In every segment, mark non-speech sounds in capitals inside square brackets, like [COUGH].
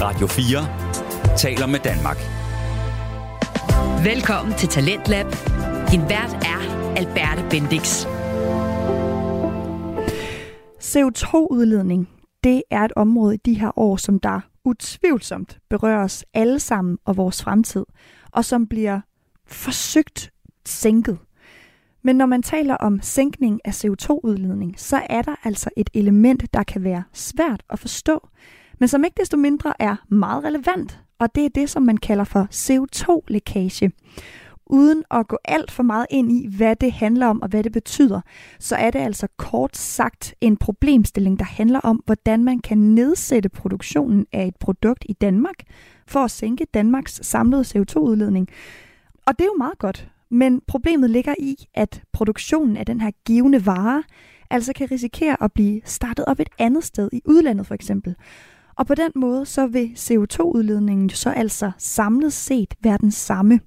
Radio 4 taler med Danmark. Velkommen til Talentlab. Din vært er Alberte Bendix. CO2-udledning, det er et område i de her år, som der utvivlsomt berører os alle sammen og vores fremtid, og som bliver forsøgt sænket. Men når man taler om sænkning af CO2-udledning, så er der altså et element, der kan være svært at forstå, men som ikke desto mindre er meget relevant, og det er det, som man kalder for CO2-lækage. Uden at gå alt for meget ind i, hvad det handler om og hvad det betyder, så er det altså kort sagt en problemstilling, der handler om, hvordan man kan nedsætte produktionen af et produkt i Danmark for at sænke Danmarks samlede CO2-udledning. Og det er jo meget godt, men problemet ligger i, at produktionen af den her givende vare altså kan risikere at blive startet op et andet sted i udlandet for eksempel. Og på den måde så vil CO2-udledningen så altså samlet set være den samme.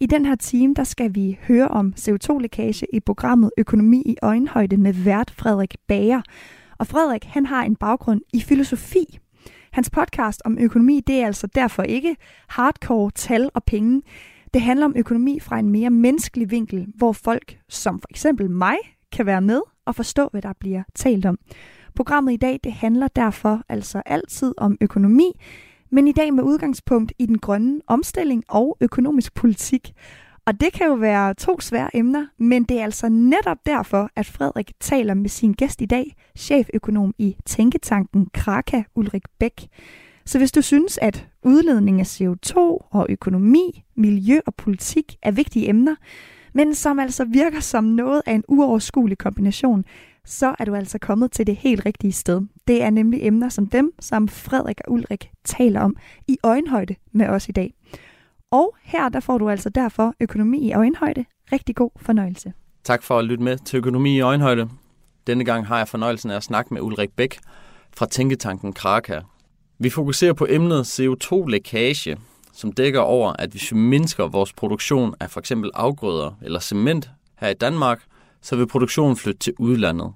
I den her time, der skal vi høre om CO2-lækage i programmet Økonomi i øjenhøjde med vært Frederik Bager. Og Frederik, han har en baggrund i filosofi. Hans podcast om økonomi, det er altså derfor ikke hardcore tal og penge. Det handler om økonomi fra en mere menneskelig vinkel, hvor folk, som for eksempel mig, kan være med og forstå, hvad der bliver talt om. Programmet i dag det handler derfor altså altid om økonomi, men i dag med udgangspunkt i den grønne omstilling og økonomisk politik. Og det kan jo være to svære emner, men det er altså netop derfor, at Frederik taler med sin gæst i dag, cheføkonom i Tænketanken Kraka Ulrik Bæk. Så hvis du synes, at udledning af CO2 og økonomi, miljø og politik er vigtige emner, men som altså virker som noget af en uoverskuelig kombination, så er du altså kommet til det helt rigtige sted. Det er nemlig emner som dem, som Frederik og Ulrik taler om i øjenhøjde med os i dag. Og her der får du altså derfor økonomi i øjenhøjde. Rigtig god fornøjelse. Tak for at lytte med til Økonomi i øjenhøjde. Denne gang har jeg fornøjelsen af at snakke med Ulrik Bæk fra Tænketanken Kraka. Vi fokuserer på emnet CO2-lækage, som dækker over, at hvis vi mindsker vores produktion af for eksempel afgrøder eller cement her i Danmark – så vil produktionen flytte til udlandet.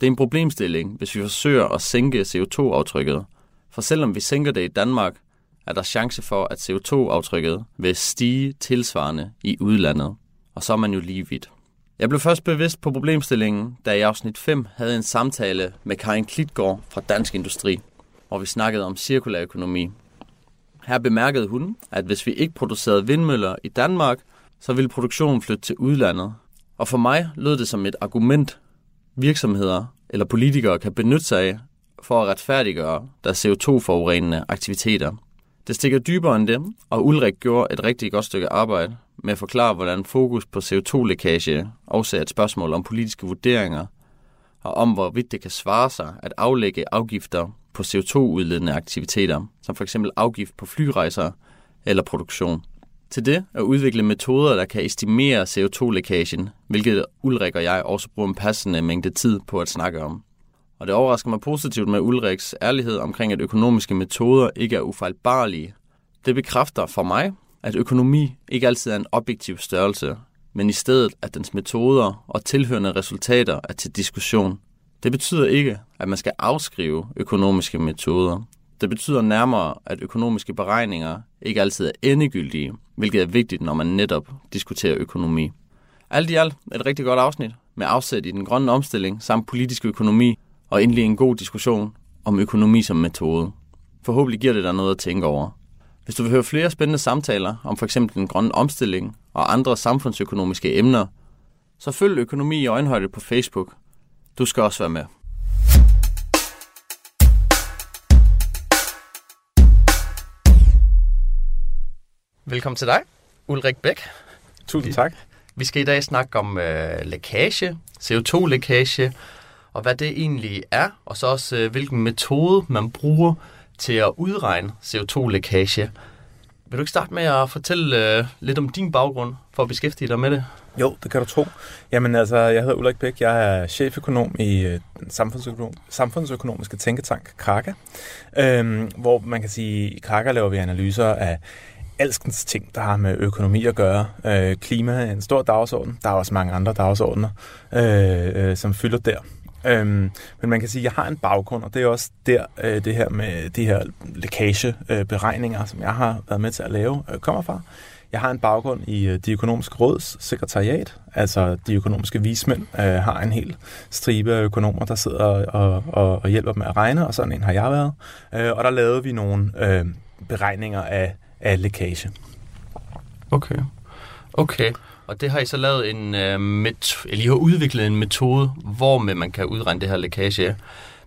Det er en problemstilling, hvis vi forsøger at sænke CO2-aftrykket. For selvom vi sænker det i Danmark, er der chance for, at CO2-aftrykket vil stige tilsvarende i udlandet. Og så er man jo lige vidt. Jeg blev først bevidst på problemstillingen, da jeg i afsnit 5 havde en samtale med Karin Klitgaard fra Dansk Industri, hvor vi snakkede om cirkulær økonomi. Her bemærkede hun, at hvis vi ikke producerede vindmøller i Danmark, så ville produktionen flytte til udlandet, og for mig lød det som et argument, virksomheder eller politikere kan benytte sig af for at retfærdiggøre deres CO2-forurenende aktiviteter. Det stikker dybere end det, og Ulrik gjorde et rigtig godt stykke arbejde med at forklare, hvordan fokus på CO2-lækage også er et spørgsmål om politiske vurderinger, og om hvorvidt det kan svare sig at aflægge afgifter på CO2-udledende aktiviteter, som f.eks. afgift på flyrejser eller produktion. Til det at udvikle metoder, der kan estimere CO2-lækagen, hvilket Ulrik og jeg også bruger en passende mængde tid på at snakke om. Og det overrasker mig positivt med Ulriks ærlighed omkring, at økonomiske metoder ikke er ufejlbarlige. Det bekræfter for mig, at økonomi ikke altid er en objektiv størrelse, men i stedet at dens metoder og tilhørende resultater er til diskussion. Det betyder ikke, at man skal afskrive økonomiske metoder. Det betyder nærmere, at økonomiske beregninger ikke altid er endegyldige, hvilket er vigtigt, når man netop diskuterer økonomi. Alt i alt et rigtig godt afsnit med afsæt i den grønne omstilling samt politisk økonomi og endelig en god diskussion om økonomi som metode. Forhåbentlig giver det dig noget at tænke over. Hvis du vil høre flere spændende samtaler om f.eks. den grønne omstilling og andre samfundsøkonomiske emner, så følg Økonomi i øjenhøjde på Facebook. Du skal også være med. Velkommen til dig, Ulrik Bæk. Tusind tak. Vi skal i dag snakke om øh, lækage, CO2-lækage, og hvad det egentlig er, og så også øh, hvilken metode man bruger til at udregne CO2-lækage. Vil du ikke starte med at fortælle øh, lidt om din baggrund for at beskæftige dig med det? Jo, det kan du tro. Jamen altså, jeg hedder Ulrik Bæk. Jeg er cheføkonom i øh, den samfundsøkonom, samfundsøkonomiske tænketank Kraka, øhm, hvor man kan sige, i Kraka laver vi analyser af alskens ting, der har med økonomi at gøre. Øh, klima er en stor dagsorden. Der er også mange andre dagsordner, øh, øh, som fylder der. Øhm, men man kan sige, at jeg har en baggrund, og det er også der, øh, det her med de her lækageberegninger, øh, som jeg har været med til at lave, øh, kommer fra. Jeg har en baggrund i øh, de økonomiske råds sekretariat, altså de økonomiske vismænd øh, har en hel stribe af økonomer, der sidder og, og, og hjælper dem med at regne, og sådan en har jeg været. Øh, og der lavede vi nogle øh, beregninger af, af lækage. Okay. Okay. Og det har I så lavet en øh, met- eller I har udviklet en metode, hvor med man kan udregne det her lækage.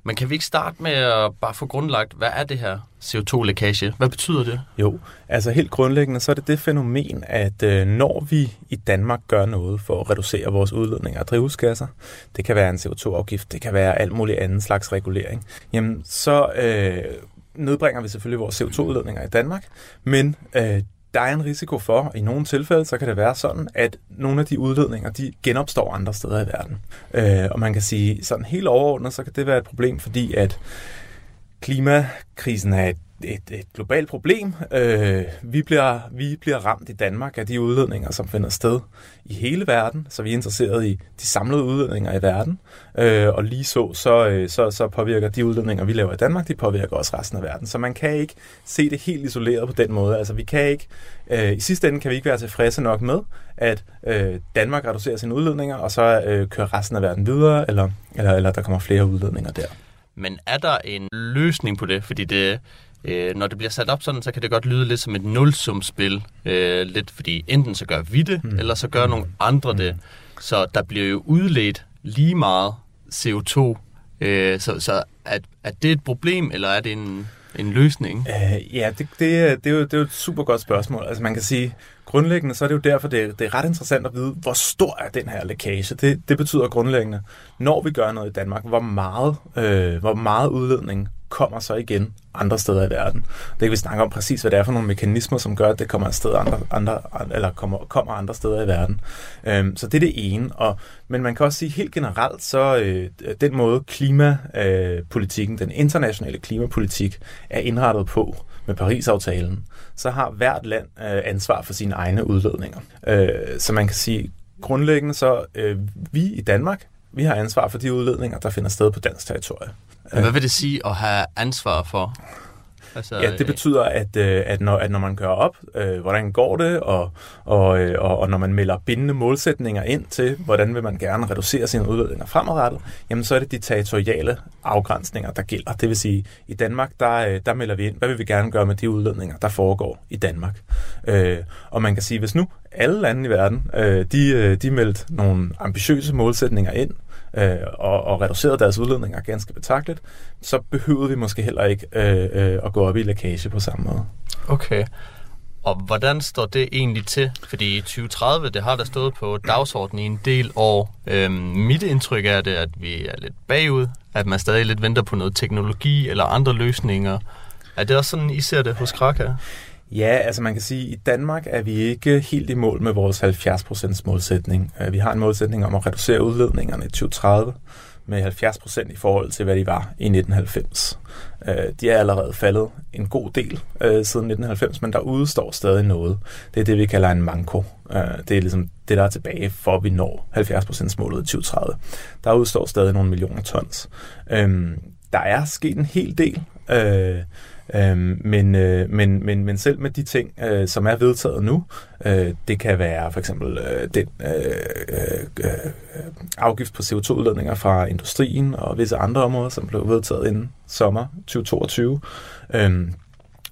Men kan vi ikke starte med at bare få grundlagt, hvad er det her CO2-lækage? Hvad betyder det? Jo, altså helt grundlæggende, så er det det fænomen, at øh, når vi i Danmark gør noget for at reducere vores udledning af drivhusgasser, det kan være en CO2-afgift, det kan være alt muligt andet slags regulering, jamen så øh, nedbringer vi selvfølgelig vores CO2-udledninger i Danmark, men øh, der er en risiko for, at i nogle tilfælde, så kan det være sådan, at nogle af de udledninger, de genopstår andre steder i verden. Øh, og man kan sige, sådan helt overordnet, så kan det være et problem, fordi at klimakrisen er et et, et globalt problem. Øh, vi, bliver, vi bliver ramt i Danmark af de udledninger, som finder sted i hele verden, så vi er interesseret i de samlede udledninger i verden. Øh, og lige så, så, øh, så, så påvirker de udledninger, vi laver i Danmark, de påvirker også resten af verden. Så man kan ikke se det helt isoleret på den måde. Altså vi kan ikke, øh, i sidste ende kan vi ikke være tilfredse nok med, at øh, Danmark reducerer sine udledninger, og så øh, kører resten af verden videre, eller, eller, eller der kommer flere udledninger der. Men er der en løsning på det? Fordi det, øh, når det bliver sat op sådan, så kan det godt lyde lidt som et nulsumspil. Øh, lidt fordi enten så gør vi det, mm. eller så gør nogle andre mm. det. Så der bliver jo udledt lige meget CO2. Øh, så så at, at det et problem, eller er det en, en løsning? Øh, ja, det, det, det, er jo, det er jo et super godt spørgsmål. Altså man kan sige, grundlæggende så er det jo derfor, det det er ret interessant at vide, hvor stor er den her lækage. Det, det betyder grundlæggende, når vi gør noget i Danmark, hvor meget, øh, hvor meget udledning kommer så igen andre steder i verden. Det kan vi snakke om præcis, hvad det er for nogle mekanismer, som gør, at det kommer, sted andre, andre, eller kommer, kommer andre steder i verden. Øhm, så det er det ene. Og, men man kan også sige helt generelt, så øh, den måde klimapolitikken, øh, den internationale klimapolitik, er indrettet på med Paris-aftalen, så har hvert land øh, ansvar for sine egne udledninger. Øh, så man kan sige, grundlæggende så, øh, vi i Danmark, vi har ansvar for de udledninger, der finder sted på dansk territorie. Hvad vil det sige at have ansvar for? Altså, ja, det betyder, at, øh, at, når, at når man kører op, øh, hvordan går det, og, og, øh, og, og når man melder bindende målsætninger ind til, hvordan vil man gerne reducere sine udledninger fremadrettet, jamen så er det de territoriale afgrænsninger, der gælder. Det vil sige, i Danmark, der, øh, der melder vi ind, hvad vil vi gerne gøre med de udledninger, der foregår i Danmark. Øh, og man kan sige, hvis nu alle lande i verden, øh, de, de meldt nogle ambitiøse målsætninger ind, øh, og, og reduceret deres udledninger ganske betragteligt, så behøvede vi måske heller ikke øh, øh, at gå op i lækage på samme måde. Okay. Og hvordan står det egentlig til? Fordi i 2030, det har der stået på dagsordenen i en del år. Øhm, mit indtryk er det, at vi er lidt bagud, at man stadig lidt venter på noget teknologi eller andre løsninger. Er det også sådan, I ser det hos Kraka? Ja, altså man kan sige, at i Danmark er vi ikke helt i mål med vores 70% målsætning. Øh, vi har en målsætning om at reducere udledningerne i 2030 med 70% i forhold til, hvad de var i 1990. Øh, de er allerede faldet en god del øh, siden 1990, men der udstår stadig noget. Det er det, vi kalder en manko. Det er ligesom det, der er tilbage, for at vi når 70% målet i 2030. Der udstår stadig nogle millioner tons. Øhm, der er sket en hel del. Øhm, men, øh, men, men, men selv med de ting, øh, som er vedtaget nu, øh, det kan være for eksempel øh, den øh, øh, øh afgift på CO2-udledninger fra industrien og visse andre områder, som blev vedtaget inden sommer 2022, øh,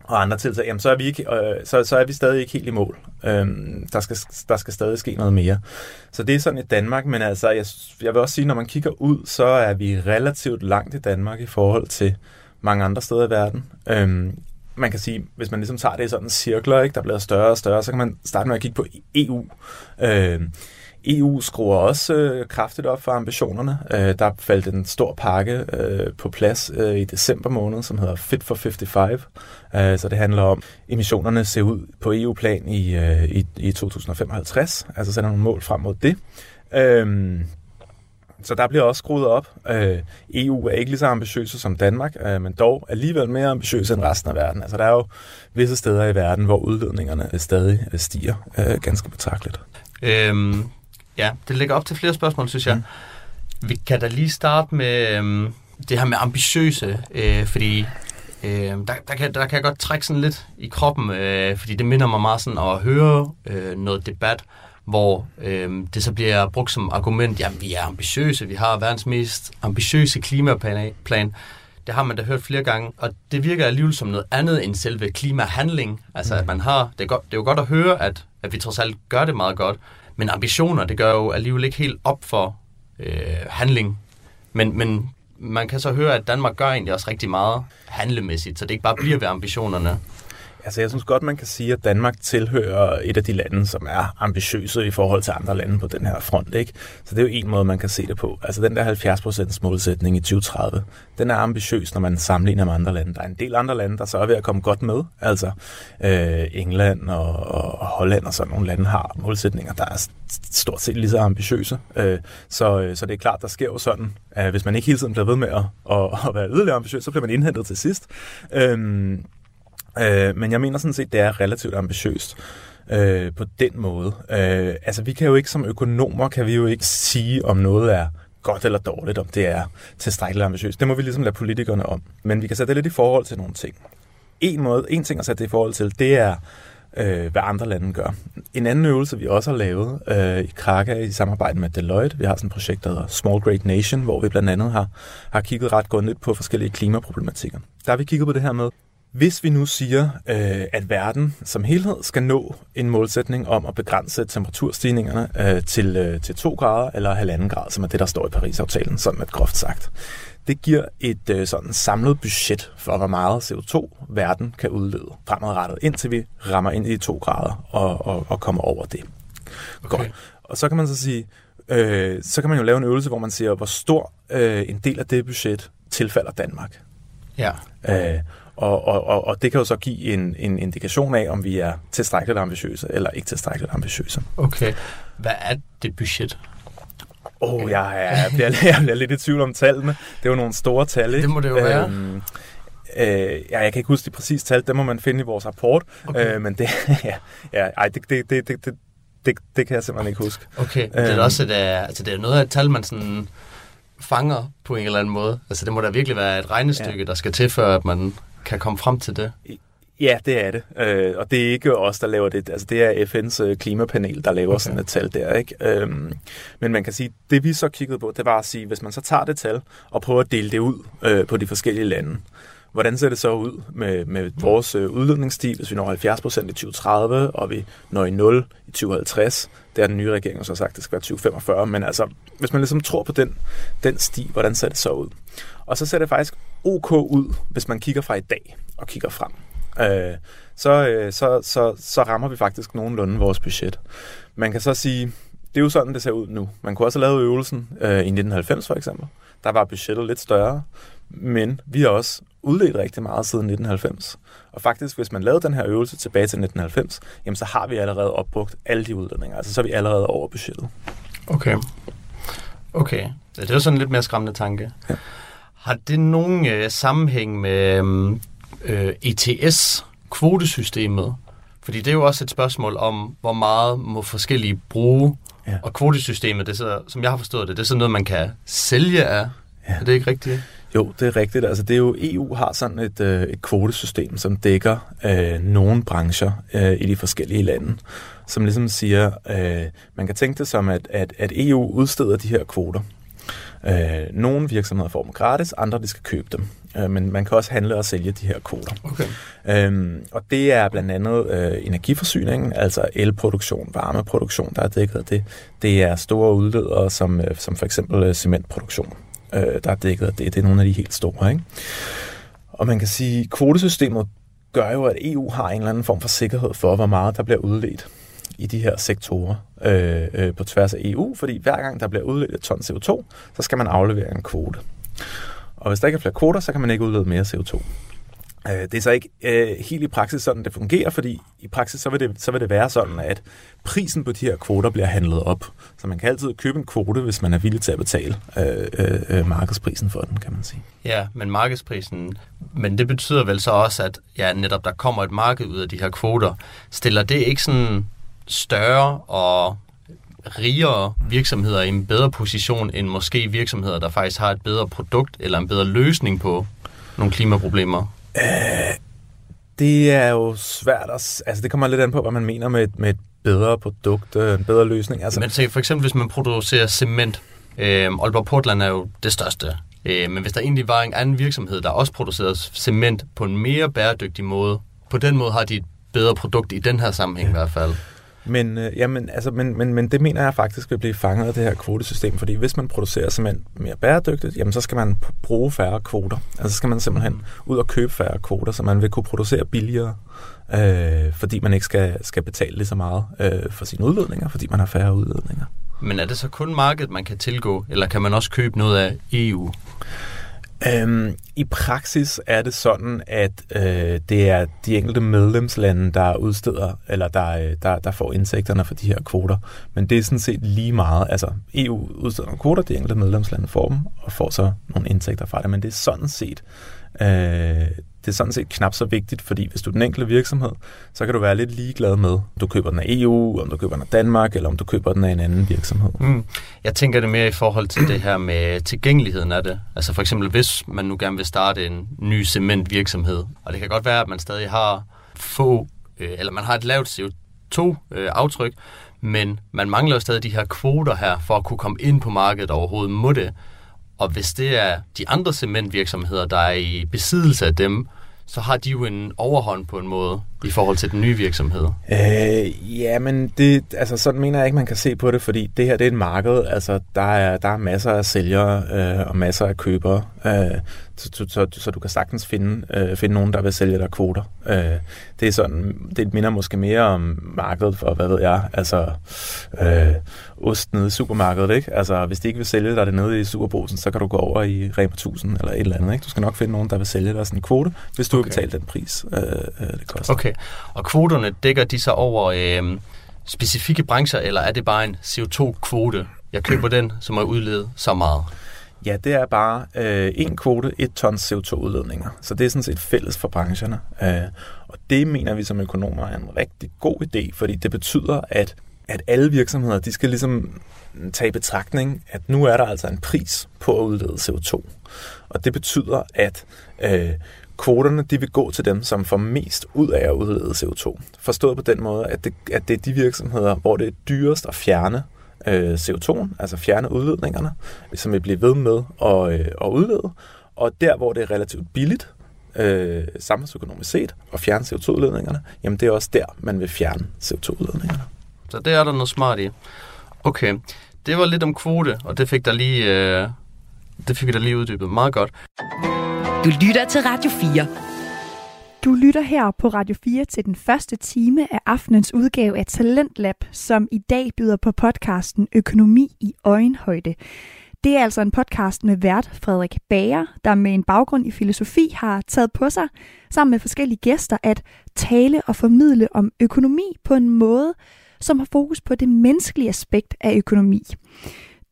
og andre tiltag, jamen, så, er vi ikke, øh, så, så er vi stadig ikke helt i mål. Øh, der, skal, der skal stadig ske noget mere. Så det er sådan i Danmark, men altså, jeg, jeg vil også sige, når man kigger ud, så er vi relativt langt i Danmark i forhold til mange andre steder i verden. Øhm, man kan sige, hvis man ligesom tager det i sådan cirkler, ikke, der bliver større og større, så kan man starte med at kigge på EU. Øhm, EU skruer også øh, kraftigt op for ambitionerne. Øh, der faldt en stor pakke øh, på plads øh, i december måned, som hedder Fit for 55. Øh, så det handler om, emissionerne ser ud på EU-plan i, øh, i, i 2055. Altså sætter nogle mål frem mod det. Øh, så der bliver også skruet op. Øh, EU er ikke lige så ambitiøse som Danmark, øh, men dog alligevel mere ambitiøse end resten af verden. Altså der er jo visse steder i verden, hvor udledningerne stadig stiger øh, ganske betragteligt. Øhm, ja, det lægger op til flere spørgsmål, synes jeg. Mm. Vi kan da lige starte med øhm, det her med ambitiøse, øh, fordi øh, der, der, kan, der kan jeg godt trække sådan lidt i kroppen, øh, fordi det minder mig meget sådan at høre øh, noget debat, hvor øh, det så bliver brugt som argument, jamen vi er ambitiøse, vi har verdens mest ambitiøse klimaplan. Det har man da hørt flere gange, og det virker alligevel som noget andet end selve klimahandling. Altså at man har, det er, godt, det er jo godt at høre, at, at vi trods alt gør det meget godt, men ambitioner, det gør jo alligevel ikke helt op for øh, handling. Men, men man kan så høre, at Danmark gør egentlig også rigtig meget handlemæssigt, så det ikke bare bliver ved ambitionerne. Altså, jeg synes godt, man kan sige, at Danmark tilhører et af de lande, som er ambitiøse i forhold til andre lande på den her front. Ikke? Så det er jo en måde, man kan se det på. Altså, den der 70% målsætning i 2030, den er ambitiøs, når man sammenligner med andre lande. Der er en del andre lande, der så er ved at komme godt med. Altså, øh, England og, og Holland og sådan nogle lande har målsætninger, der er stort set lige så ambitiøse. Øh, så, øh, så det er klart, der sker jo sådan, at hvis man ikke hele tiden bliver ved med at, at, at være yderligere ambitiøs, så bliver man indhentet til sidst. Øh, Øh, men jeg mener sådan set, det er relativt ambitiøst øh, på den måde. Øh, altså vi kan jo ikke som økonomer, kan vi jo ikke sige, om noget er godt eller dårligt, om det er tilstrækkeligt ambitiøst. Det må vi ligesom lade politikerne om. Men vi kan sætte det lidt i forhold til nogle ting. En, måde, en ting at sætte det i forhold til, det er, øh, hvad andre lande gør. En anden øvelse, vi også har lavet øh, i Krakow i samarbejde med Deloitte, vi har sådan et projekt, der hedder Small Great Nation, hvor vi blandt andet har, har kigget ret grundigt på forskellige klimaproblematikker. Der har vi kigget på det her med, hvis vi nu siger, øh, at verden som helhed skal nå en målsætning om at begrænse temperaturstigningerne øh, til, øh, til 2 grader eller 1,5 grader, som er det, der står i Paris-aftalen, sådan et groft sagt. Det giver et øh, sådan samlet budget for, hvor meget CO2 verden kan udlede fremadrettet, indtil vi rammer ind i 2 grader og, og, og kommer over det. Okay. Godt. Og så kan man så sige, øh, så kan man jo lave en øvelse, hvor man siger, hvor stor øh, en del af det budget tilfalder Danmark. Ja. Øh, og, og, og, og det kan jo så give en, en indikation af, om vi er tilstrækkeligt ambitiøse eller ikke tilstrækkeligt ambitiøse. Okay. Hvad er det budget? Åh, oh, jeg, jeg, bliver, [LAUGHS] jeg bliver lidt i tvivl om tallene. Det er jo nogle store tal, ikke? Det må det jo være. Øhm, øh, ja, jeg kan ikke huske de præcise tal, det må man finde i vores rapport. Okay. Øh, men det, [LAUGHS] ja, ja, ej, det, det, det, det, det, det, kan jeg simpelthen ikke huske. Okay, det er øhm, også et, altså, det er noget af et tal, man sådan fanger på en eller anden måde. Altså det må da virkelig være et regnestykke, ja. der skal til, før at man kan komme frem til det? Ja, det er det. Øh, og det er ikke os, der laver det. Altså, det er FN's øh, klimapanel, der laver okay. sådan et tal der. Ikke? Øhm, men man kan sige, det vi så kiggede på, det var at sige, hvis man så tager det tal og prøver at dele det ud øh, på de forskellige lande, hvordan ser det så ud med, med vores øh, udledningsstil, hvis vi når 70 procent i 2030, og vi når i 0 i 2050? Det har den nye regering så sagt, det skal være 2045. Men altså, hvis man ligesom tror på den, den sti, hvordan ser det så ud? Og så ser det faktisk ok ud, hvis man kigger fra i dag og kigger frem. Øh, så, øh, så, så, så rammer vi faktisk nogenlunde vores budget. Man kan så sige, det er jo sådan, det ser ud nu. Man kunne også have lavet øvelsen øh, i 1990 for eksempel. Der var budgettet lidt større, men vi har også udledt rigtig meget siden 1990. Og faktisk, hvis man lavede den her øvelse tilbage til 1990, jamen så har vi allerede opbrugt alle de udledninger. Altså så er vi allerede over budgettet. Okay. Okay. Ja, det er jo sådan en lidt mere skræmmende tanke. Ja. Har det nogen øh, sammenhæng med øhm, øh, ETS-kvotesystemet? Fordi det er jo også et spørgsmål om, hvor meget må forskellige bruge. Ja. Og kvotesystemet, det er så, som jeg har forstået det, det er sådan noget, man kan sælge af. Ja. Er det ikke rigtigt? Jo, det er rigtigt. Altså, det er jo, EU har sådan et, øh, et kvotesystem, som dækker øh, nogle brancher øh, i de forskellige lande, som ligesom siger, øh, man kan tænke det som, at, at, at EU udsteder de her kvoter. Øh, nogle virksomheder får dem gratis, andre de skal købe dem. Øh, men man kan også handle og sælge de her kvoter. Okay. Øhm, og det er blandt andet øh, energiforsyningen, altså elproduktion, varmeproduktion, der er dækket af det. Det er store udledere, som, øh, som for eksempel øh, cementproduktion, øh, der er dækket af det. Det er nogle af de helt store. Ikke? Og man kan sige, at kvotesystemet gør jo, at EU har en eller anden form for sikkerhed for, hvor meget der bliver udledt i de her sektorer øh, øh, på tværs af EU, fordi hver gang der bliver udledt et ton CO2, så skal man aflevere en kvote. Og hvis der ikke er flere kvoter, så kan man ikke udlede mere CO2. Øh, det er så ikke øh, helt i praksis sådan, det fungerer, fordi i praksis så vil, det, så vil det være sådan, at prisen på de her kvoter bliver handlet op. Så man kan altid købe en kvote, hvis man er villig til at betale øh, øh, øh markedsprisen for den, kan man sige. Ja, men markedsprisen, men det betyder vel så også, at ja, netop der kommer et marked ud af de her kvoter. Stiller det ikke sådan større og rigere virksomheder i en bedre position end måske virksomheder, der faktisk har et bedre produkt eller en bedre løsning på nogle klimaproblemer? Det er jo svært at... Altså, det kommer lidt an på, hvad man mener med, et- med et bedre produkt, øh, en bedre løsning. Altså, Men se, for eksempel, hvis man producerer cement. Øh, Aalborg Portland er jo det største. Øh, men hvis der egentlig var en anden virksomhed, der også producerede cement på en mere bæredygtig måde, på den måde har de et bedre produkt i den her sammenhæng ja. i hvert fald. Men, øh, jamen, altså, men, men, men det mener jeg faktisk vil blive fanget af det her kvotesystem, fordi hvis man producerer simpelthen mere bæredygtigt, jamen så skal man bruge færre kvoter. Altså så skal man simpelthen ud og købe færre kvoter, så man vil kunne producere billigere, øh, fordi man ikke skal, skal betale lige så meget øh, for sine udledninger, fordi man har færre udledninger. Men er det så kun markedet, man kan tilgå, eller kan man også købe noget af EU? Øhm, I praksis er det sådan, at øh, det er de enkelte medlemslande, der udsteder, eller der, øh, der, der får indtægterne for de her kvoter. Men det er sådan set lige meget. Altså, EU udsteder nogle kvoter, de enkelte medlemslande får dem, og får så nogle indtægter fra det. Men det er sådan set, øh, det er sådan set knap så vigtigt, fordi hvis du er den enkelte virksomhed, så kan du være lidt ligeglad med, om du køber den af EU, om du køber den af Danmark, eller om du køber den af en anden virksomhed. Mm. Jeg tænker det mere i forhold til det her med tilgængeligheden af det. Altså for eksempel, hvis man nu gerne vil starte en ny cementvirksomhed, og det kan godt være, at man stadig har få, øh, eller man har et lavt CO2-aftryk, øh, men man mangler jo stadig de her kvoter her, for at kunne komme ind på markedet overhovedet må det. Og hvis det er de andre cementvirksomheder, der er i besiddelse af dem, så har de jo en overhånd på en måde i forhold til den nye virksomhed. Øh, ja, men det, altså, sådan mener jeg ikke, man kan se på det, fordi det her det er et marked. Altså, der, er, der er masser af sælgere øh, og masser af købere, øh, så, så, så, så du kan sagtens finde, øh, finde nogen, der vil sælge dig kvoter. Øh, det er sådan, det minder måske mere om markedet for, hvad ved jeg, altså øh, ost nede i supermarkedet, ikke? Altså, hvis de ikke vil sælge dig det nede i superbrusen, så kan du gå over i Rema 1000 eller et eller andet, ikke? Du skal nok finde nogen, der vil sælge dig sådan en kvote, hvis du okay. vil betale den pris, øh, øh, det koster. Okay, og kvoterne dækker de sig over øh, specifikke brancher, eller er det bare en CO2-kvote? Jeg køber den, som er udledet så meget. Ja, det er bare øh, en kvote, et ton CO2-udledninger. Så det er sådan set fælles for brancherne. Øh, og det mener vi som økonomer er en rigtig god idé, fordi det betyder, at, at alle virksomheder, de skal ligesom tage i betragtning, at nu er der altså en pris på at udlede CO2. Og det betyder, at øh, kvoterne de vil gå til dem, som får mest ud af at udlede CO2. Forstået på den måde, at det, at det er de virksomheder, hvor det er dyrest at fjerne øh, CO2'en, altså fjerne udledningerne, som vil blive ved med at, øh, at udlede. Og der, hvor det er relativt billigt, øh, samfundsøkonomisk set, at fjerne CO2-udledningerne, jamen det er også der, man vil fjerne CO2-udledningerne. Så det er der noget smart i. Okay, det var lidt om kvote, og det fik der lige, øh, det fik der lige uddybet meget godt. Du lytter til Radio 4. Du lytter her på Radio 4 til den første time af aftenens udgave af Talentlab, som i dag byder på podcasten Økonomi i øjenhøjde. Det er altså en podcast med vært Frederik Bager, der med en baggrund i filosofi har taget på sig, sammen med forskellige gæster, at tale og formidle om økonomi på en måde, som har fokus på det menneskelige aspekt af økonomi.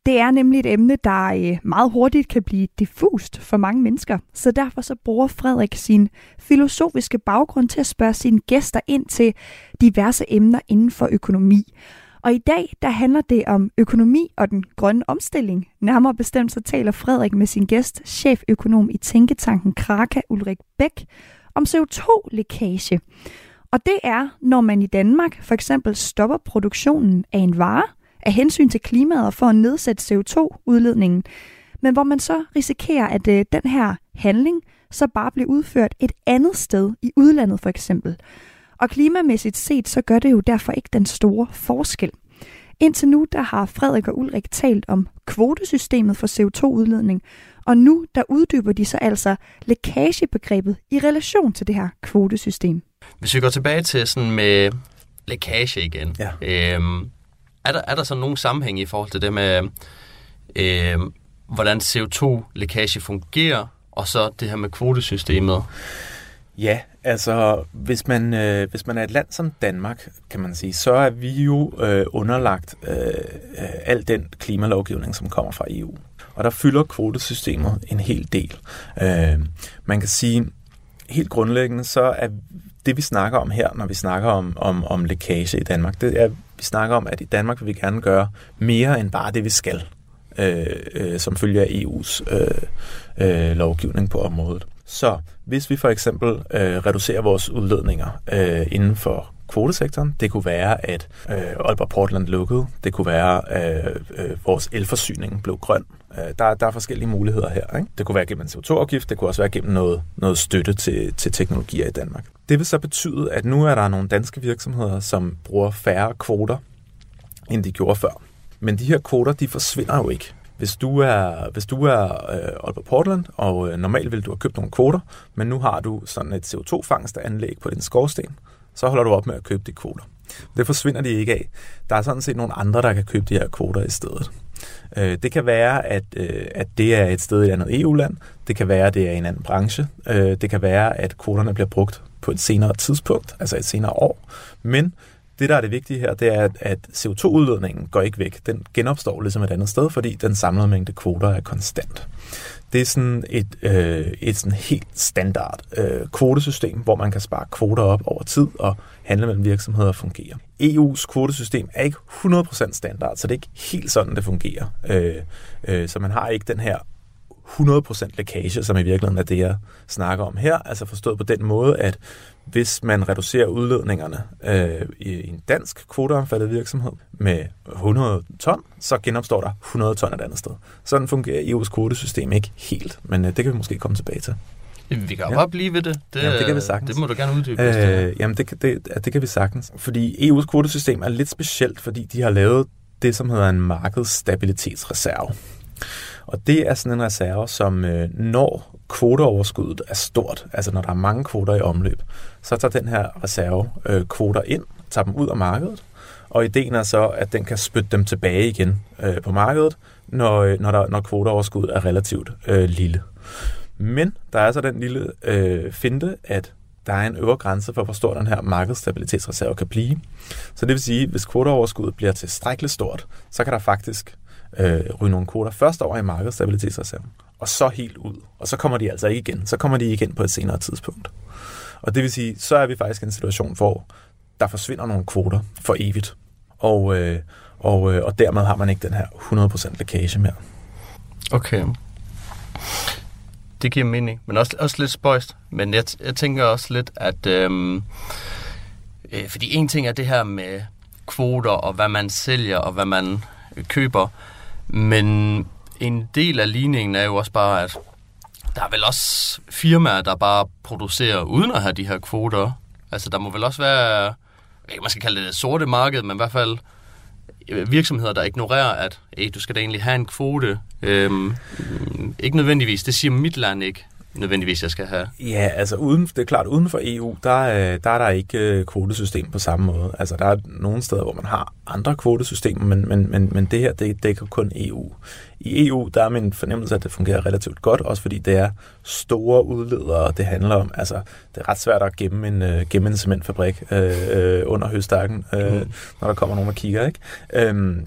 Det er nemlig et emne, der øh, meget hurtigt kan blive diffust for mange mennesker, så derfor så bruger Frederik sin filosofiske baggrund til at spørge sine gæster ind til diverse emner inden for økonomi. Og i dag, der handler det om økonomi og den grønne omstilling. Nærmere bestemt så taler Frederik med sin gæst, cheføkonom i Tænketanken Kraka Ulrik Bæk, om CO2-lækage. Og det er, når man i Danmark for eksempel stopper produktionen af en vare, af hensyn til klimaet og for at nedsætte CO2-udledningen, men hvor man så risikerer, at øh, den her handling så bare bliver udført et andet sted, i udlandet for eksempel. Og klimamæssigt set, så gør det jo derfor ikke den store forskel. Indtil nu, der har Frederik og Ulrik talt om kvotesystemet for CO2-udledning, og nu der uddyber de så altså lækagebegrebet i relation til det her kvotesystem. Hvis vi går tilbage til sådan med lækage igen, Ja. øhm, er, der, er der så nogen sammenhæng i forhold til det med, øh, hvordan CO2-lækage fungerer, og så det her med kvotesystemet? Ja, altså hvis man, øh, hvis man er et land som Danmark, kan man sige, så er vi jo øh, underlagt øh, øh al den klimalovgivning, som kommer fra EU. Og der fylder kvotesystemet en hel del. Øh, man kan sige, helt grundlæggende, så er det, vi snakker om her, når vi snakker om, om, om lækage i Danmark, det er vi snakker om, at i Danmark vil vi gerne gøre mere end bare det, vi skal, øh, øh, som følger af EU's øh, øh, lovgivning på området. Så hvis vi for eksempel øh, reducerer vores udledninger øh, inden for kvotesektoren. Det kunne være, at øh, Aalborg Portland lukkede. Det kunne være, at øh, øh, vores elforsyning blev grøn. Øh, der, der er forskellige muligheder her. Ikke? Det kunne være gennem en CO2-afgift. Det kunne også være gennem noget, noget støtte til, til teknologier i Danmark. Det vil så betyde, at nu er der nogle danske virksomheder, som bruger færre kvoter, end de gjorde før. Men de her kvoter, de forsvinder jo ikke. Hvis du er, hvis du er øh, Aalborg Portland, og øh, normalt vil du have købt nogle kvoter, men nu har du sådan et CO2-fangstanlæg på din skorsten, så holder du op med at købe de kvoter. Det forsvinder de ikke af. Der er sådan set nogle andre, der kan købe de her kvoter i stedet. Øh, det kan være, at, øh, at det er et sted i et andet EU-land. Det kan være, at det er en anden branche. Øh, det kan være, at kvoterne bliver brugt på et senere tidspunkt, altså et senere år. Men det, der er det vigtige her, det er, at CO2-udledningen går ikke væk. Den genopstår ligesom et andet sted, fordi den samlede mængde kvoter er konstant. Det er sådan et, øh, et sådan helt standard øh, kvotesystem, hvor man kan spare kvoter op over tid, og handle mellem virksomheder fungerer. EU's kvotesystem er ikke 100% standard, så det er ikke helt sådan, det fungerer. Øh, øh, så man har ikke den her 100% lækage, som i virkeligheden er det, jeg snakker om her. Altså forstået på den måde, at hvis man reducerer udledningerne øh, i en dansk kvoteomfattet virksomhed med 100 ton, så genopstår der 100 ton et andet sted. Sådan fungerer EU's kvotesystem ikke helt, men øh, det kan vi måske komme tilbage til. Vi kan jo ja. blive ved det. Det, jamen, det kan vi sagtens. Det må du gerne uddybe. Øh, jamen, det, det, det kan vi sagtens. Fordi EU's kvotesystem er lidt specielt, fordi de har lavet det, som hedder en markedsstabilitetsreserve. Og det er sådan en reserve, som øh, når kvoteoverskuddet er stort, altså når der er mange kvoter i omløb, så tager den her reserve øh, kvoter ind, tager dem ud af markedet, og ideen er så, at den kan spytte dem tilbage igen øh, på markedet, når, øh, når, der, når kvoteoverskuddet er relativt øh, lille. Men der er så den lille øh, finte, at der er en øvre grænse for, hvor stor den her markedsstabilitetsreserve kan blive. Så det vil sige, at hvis kvoteoverskuddet bliver tilstrækkeligt stort, så kan der faktisk øh, ryge nogle kvoter først over i markedsstabilitetsreserven, og så helt ud. Og så kommer de altså ikke igen. Så kommer de igen på et senere tidspunkt. Og det vil sige, så er vi faktisk i en situation, hvor der forsvinder nogle kvoter for evigt. Og, øh, og, øh, og dermed har man ikke den her 100% lækage mere. Okay. Det giver mening, men også, også lidt spøjst. Men jeg, jeg tænker også lidt, at... Øhm, øh, fordi en ting er det her med kvoter, og hvad man sælger, og hvad man køber. Men en del af ligningen er jo også bare, at der er vel også firmaer, der bare producerer uden at have de her kvoter. Altså, der må vel også være, jeg ikke, man skal kalde det sorte marked, men i hvert fald øh, virksomheder, der ignorerer, at hey, du skal da egentlig have en kvote. Øhm, ikke nødvendigvis, det siger mit land ikke nødvendigvis, jeg skal have? Ja, altså uden, det er klart, uden for EU, der, øh, der er der ikke øh, kvotesystem på samme måde. Altså der er nogle steder, hvor man har andre kvotesystemer, men, men, men, men det her, det dækker kun EU. I EU, der er min fornemmelse, at det fungerer relativt godt, også fordi det er store udledere, det handler om. Altså, det er ret svært at gemme en, uh, gemme en cementfabrik uh, uh, under høstakken, uh, mm. når der kommer nogen og kigger, ikke? Um,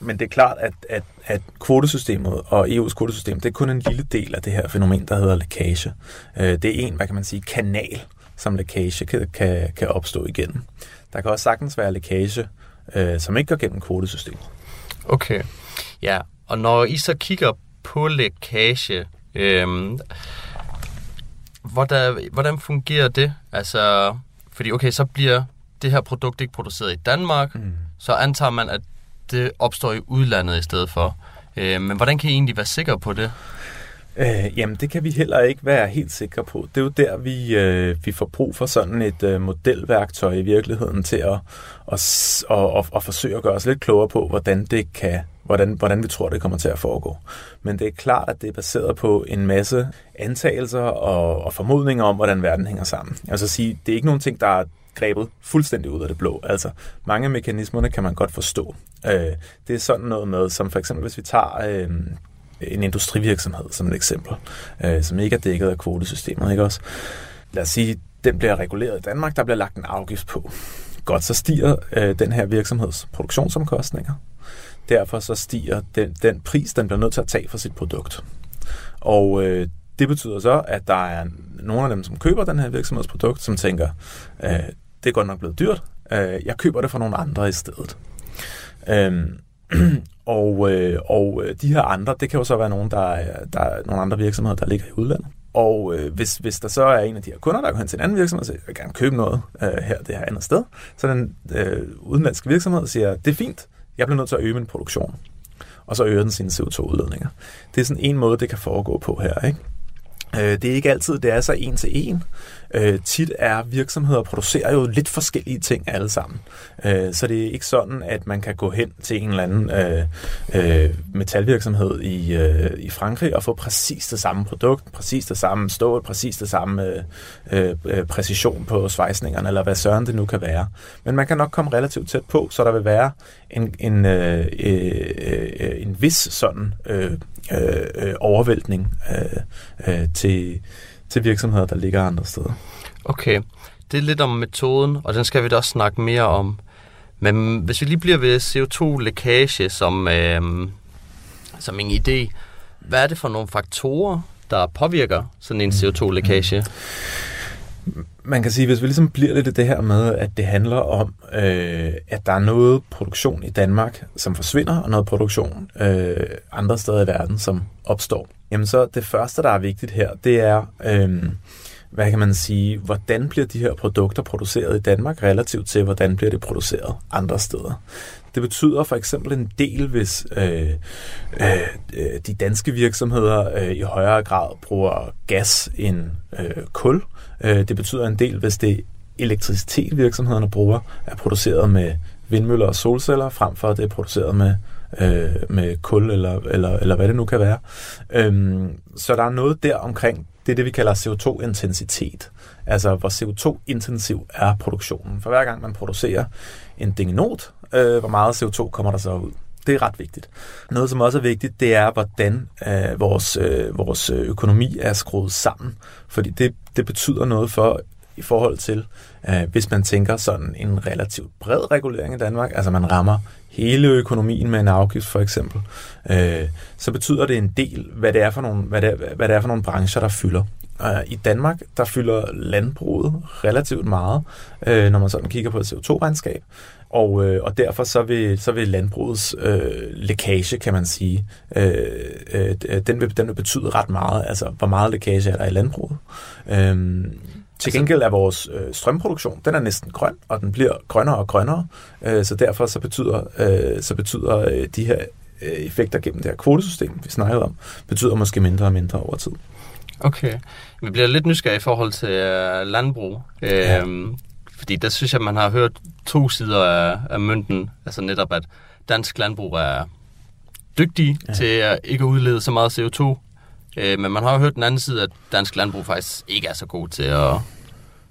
men det er klart, at, at, at kvotesystemet og EU's kvotesystem, det er kun en lille del af det her fænomen, der hedder lækage. Det er en, hvad kan man sige, kanal, som lækage kan, kan, kan opstå igen. Der kan også sagtens være lækage, som ikke går gennem kvotesystemet. Okay. Ja, og når I så kigger på lækage, øhm, hvordan, hvordan fungerer det? Altså, fordi okay, så bliver det her produkt ikke produceret i Danmark, mm. så antager man, at det opstår i udlandet i stedet for. Øh, men hvordan kan I egentlig være sikre på det? Øh, jamen, det kan vi heller ikke være helt sikre på. Det er jo der, vi, øh, vi får brug for sådan et øh, modelværktøj i virkeligheden til at, at, at, at, at forsøge at gøre os lidt klogere på, hvordan det kan hvordan, hvordan vi tror, det kommer til at foregå. Men det er klart, at det er baseret på en masse antagelser og, og formodninger om, hvordan verden hænger sammen. Altså sige, det er ikke nogen ting, der er grebet fuldstændig ud af det blå. Altså, mange af mekanismerne kan man godt forstå. Øh, det er sådan noget med, som for eksempel, hvis vi tager øh, en industrivirksomhed som et eksempel, øh, som ikke er dækket af kvotesystemet, ikke også? Lad os sige, den bliver reguleret i Danmark, der bliver lagt en afgift på. Godt, så stiger øh, den her virksomheds produktionsomkostninger. Derfor så stiger den, den pris, den bliver nødt til at tage for sit produkt. Og øh, det betyder så, at der er nogle af dem, som køber den her virksomhedsprodukt, som tænker, øh, det er godt nok blevet dyrt, Øh, jeg køber det fra nogle andre i stedet. Øhm, [CLEARS THROAT] øh, og, øh, og de her andre, det kan jo så være nogen, der er, der er nogle andre virksomheder, der ligger i udlandet. Og øh, hvis, hvis der så er en af de her kunder, der går hen til en anden virksomhed og siger, jeg vil gerne købe noget øh, her, det her andet sted, så den øh, udenlandske virksomhed siger, det er fint, jeg bliver nødt til at øge min produktion. Og så øger den sine CO2-udledninger. Det er sådan en måde, det kan foregå på her. Ikke? Øh, det er ikke altid, det er så en til en. Øh, tit er virksomheder producerer jo lidt forskellige ting alle sammen. Øh, så det er ikke sådan, at man kan gå hen til en eller anden øh, øh, metalvirksomhed i, øh, i Frankrig og få præcis det samme produkt, præcis det samme stål, præcis det samme øh, øh, præcision på svejsningerne, eller hvad søren det nu kan være. Men man kan nok komme relativt tæt på, så der vil være en, en, øh, øh, øh en vis sådan øh, øh, overvæltning øh, øh, til til virksomheder, der ligger andre steder. Okay, det er lidt om metoden, og den skal vi da også snakke mere om. Men hvis vi lige bliver ved CO2-lækage som, øh, som en idé, hvad er det for nogle faktorer, der påvirker sådan en CO2-lækage? Man kan sige, hvis vi ligesom bliver lidt i det her med, at det handler om, øh, at der er noget produktion i Danmark, som forsvinder, og noget produktion øh, andre steder i verden, som opstår. Jamen så det første, der er vigtigt her, det er, øh, hvad kan man sige, hvordan bliver de her produkter produceret i Danmark relativt til, hvordan bliver det produceret andre steder. Det betyder for eksempel en del, hvis øh, øh, øh, de danske virksomheder øh, i højere grad bruger gas end øh, kul. Øh, det betyder en del, hvis det elektricitet, virksomhederne bruger, er produceret med vindmøller og solceller, frem for at det er produceret med øh, med kul eller, eller, eller hvad det nu kan være. Øhm, så der er noget der omkring, det er det, vi kalder CO2-intensitet. Altså, hvor CO2-intensiv er produktionen. For hver gang man producerer en dingenot, øh, hvor meget CO2 kommer der så ud. Det er ret vigtigt. Noget, som også er vigtigt, det er, hvordan øh, vores, øh, vores økonomi er skruet sammen. Fordi det, det betyder noget for i forhold til, øh, hvis man tænker sådan en relativt bred regulering i Danmark, altså man rammer hele økonomien med en afgift for eksempel, øh, så betyder det en del, hvad det er for nogle, hvad det er, hvad det er for nogle brancher, der fylder. Uh, I Danmark, der fylder landbruget relativt meget, øh, når man sådan kigger på et CO2-regnskab. Og, øh, og derfor så vil, så vil landbrugets øh, lækage, kan man sige, øh, øh, den, vil, den vil betyde ret meget. Altså, hvor meget lækage er der i landbruget. Øh, til altså- gengæld er vores øh, strømproduktion, den er næsten grøn, og den bliver grønnere og grønnere. Øh, så derfor så betyder, øh, så betyder øh, de her øh, effekter gennem det her kvotesystem, vi snakkede om, betyder måske mindre og mindre over tid. Okay. Vi bliver lidt nysgerrige i forhold til øh, landbrug. Ja. Fordi der synes jeg, man har hørt to sider af, af mønten. Altså netop, at dansk landbrug er dygtig ja. til at ikke udlede så meget CO2, Øh, men man har jo hørt den anden side, at dansk landbrug faktisk ikke er så god til at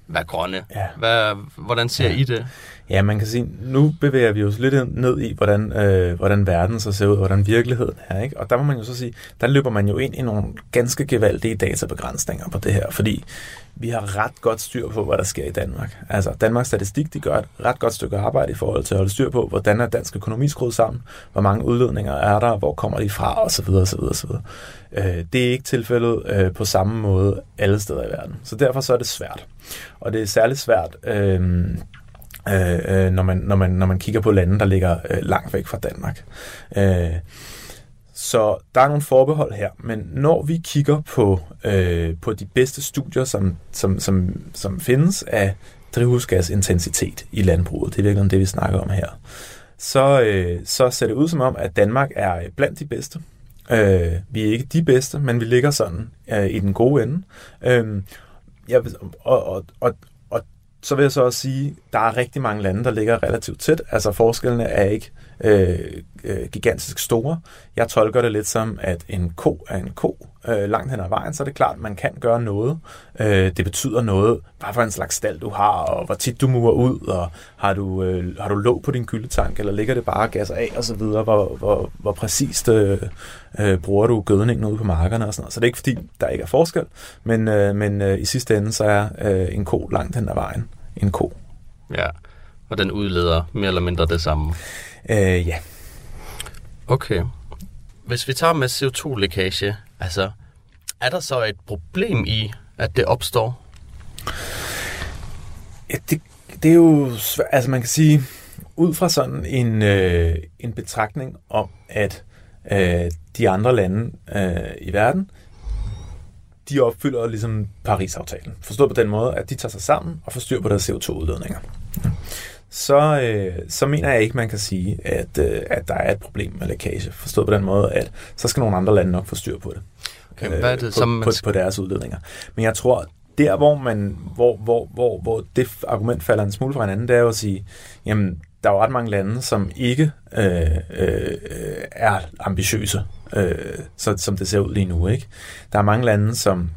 være grønne. Ja. Hvad, hvordan ser ja. I det? Ja, man kan sige, nu bevæger vi os lidt ned i, hvordan, øh, hvordan verden så ser ud, hvordan virkeligheden er. Ikke? Og der må man jo så sige, der løber man jo ind i nogle ganske gevaldige databegrænsninger på det her, fordi vi har ret godt styr på, hvad der sker i Danmark. Altså, Danmarks Statistik, de gør et ret godt stykke arbejde i forhold til at holde styr på, hvordan er dansk økonomi skruet sammen, hvor mange udledninger er der, hvor kommer de fra, osv. osv., osv. Øh, det er ikke tilfældet øh, på samme måde alle steder i verden. Så derfor så er det svært. Og det er særligt svært, øhm, øh, øh, når, man, når, man, når man kigger på lande, der ligger øh, langt væk fra Danmark. Øh, så der er nogle forbehold her, men når vi kigger på, øh, på de bedste studier, som, som, som, som findes af drivhusgasintensitet i landbruget, det er virkelig det, vi snakker om her, så, øh, så ser det ud som om, at Danmark er blandt de bedste. Øh, vi er ikke de bedste, men vi ligger sådan øh, i den gode ende. Øh, jeg, og, og, og, og så vil jeg så også sige, der er rigtig mange lande, der ligger relativt tæt. Altså forskellene er ikke øh, Øh, øh, gigantisk store. Jeg tolker det lidt som, at en ko er en ko. Øh, langt hen ad vejen, så er det klart, at man kan gøre noget. Øh, det betyder noget, hvad for en slags stald du har, og hvor tit du murer ud, og har du, øh, har du låg på din gyldetank, eller ligger det bare gas af, og så videre, hvor, hvor, hvor præcist øh, øh, bruger du gødningen ude på markerne og sådan noget. Så det er ikke fordi, der ikke er forskel, men, øh, men øh, i sidste ende, så er øh, en ko langt hen ad vejen en ko. Ja, og den udleder mere eller mindre det samme. Øh, ja. Okay. Hvis vi tager med CO2-lækage, altså, er der så et problem i, at det opstår? Ja, det, det er jo svært, altså man kan sige, ud fra sådan en, øh, en betragtning om, at øh, de andre lande øh, i verden, de opfylder ligesom Paris-aftalen. Forstået på den måde, at de tager sig sammen og får styr på deres CO2-udledninger. Så, øh, så mener jeg ikke, man kan sige, at, øh, at der er et problem med lækage. Forstået på den måde, at så skal nogle andre lande nok få styr på det. Okay, hvad er det, på, som man på, på deres udledninger. Men jeg tror, der hvor, man, hvor, hvor, hvor, hvor det argument falder en smule fra hinanden, det er jo at sige, jamen, der er jo ret mange lande, som ikke øh, øh, er ambitiøse, øh, så, som det ser ud lige nu. ikke. Der er mange lande, som,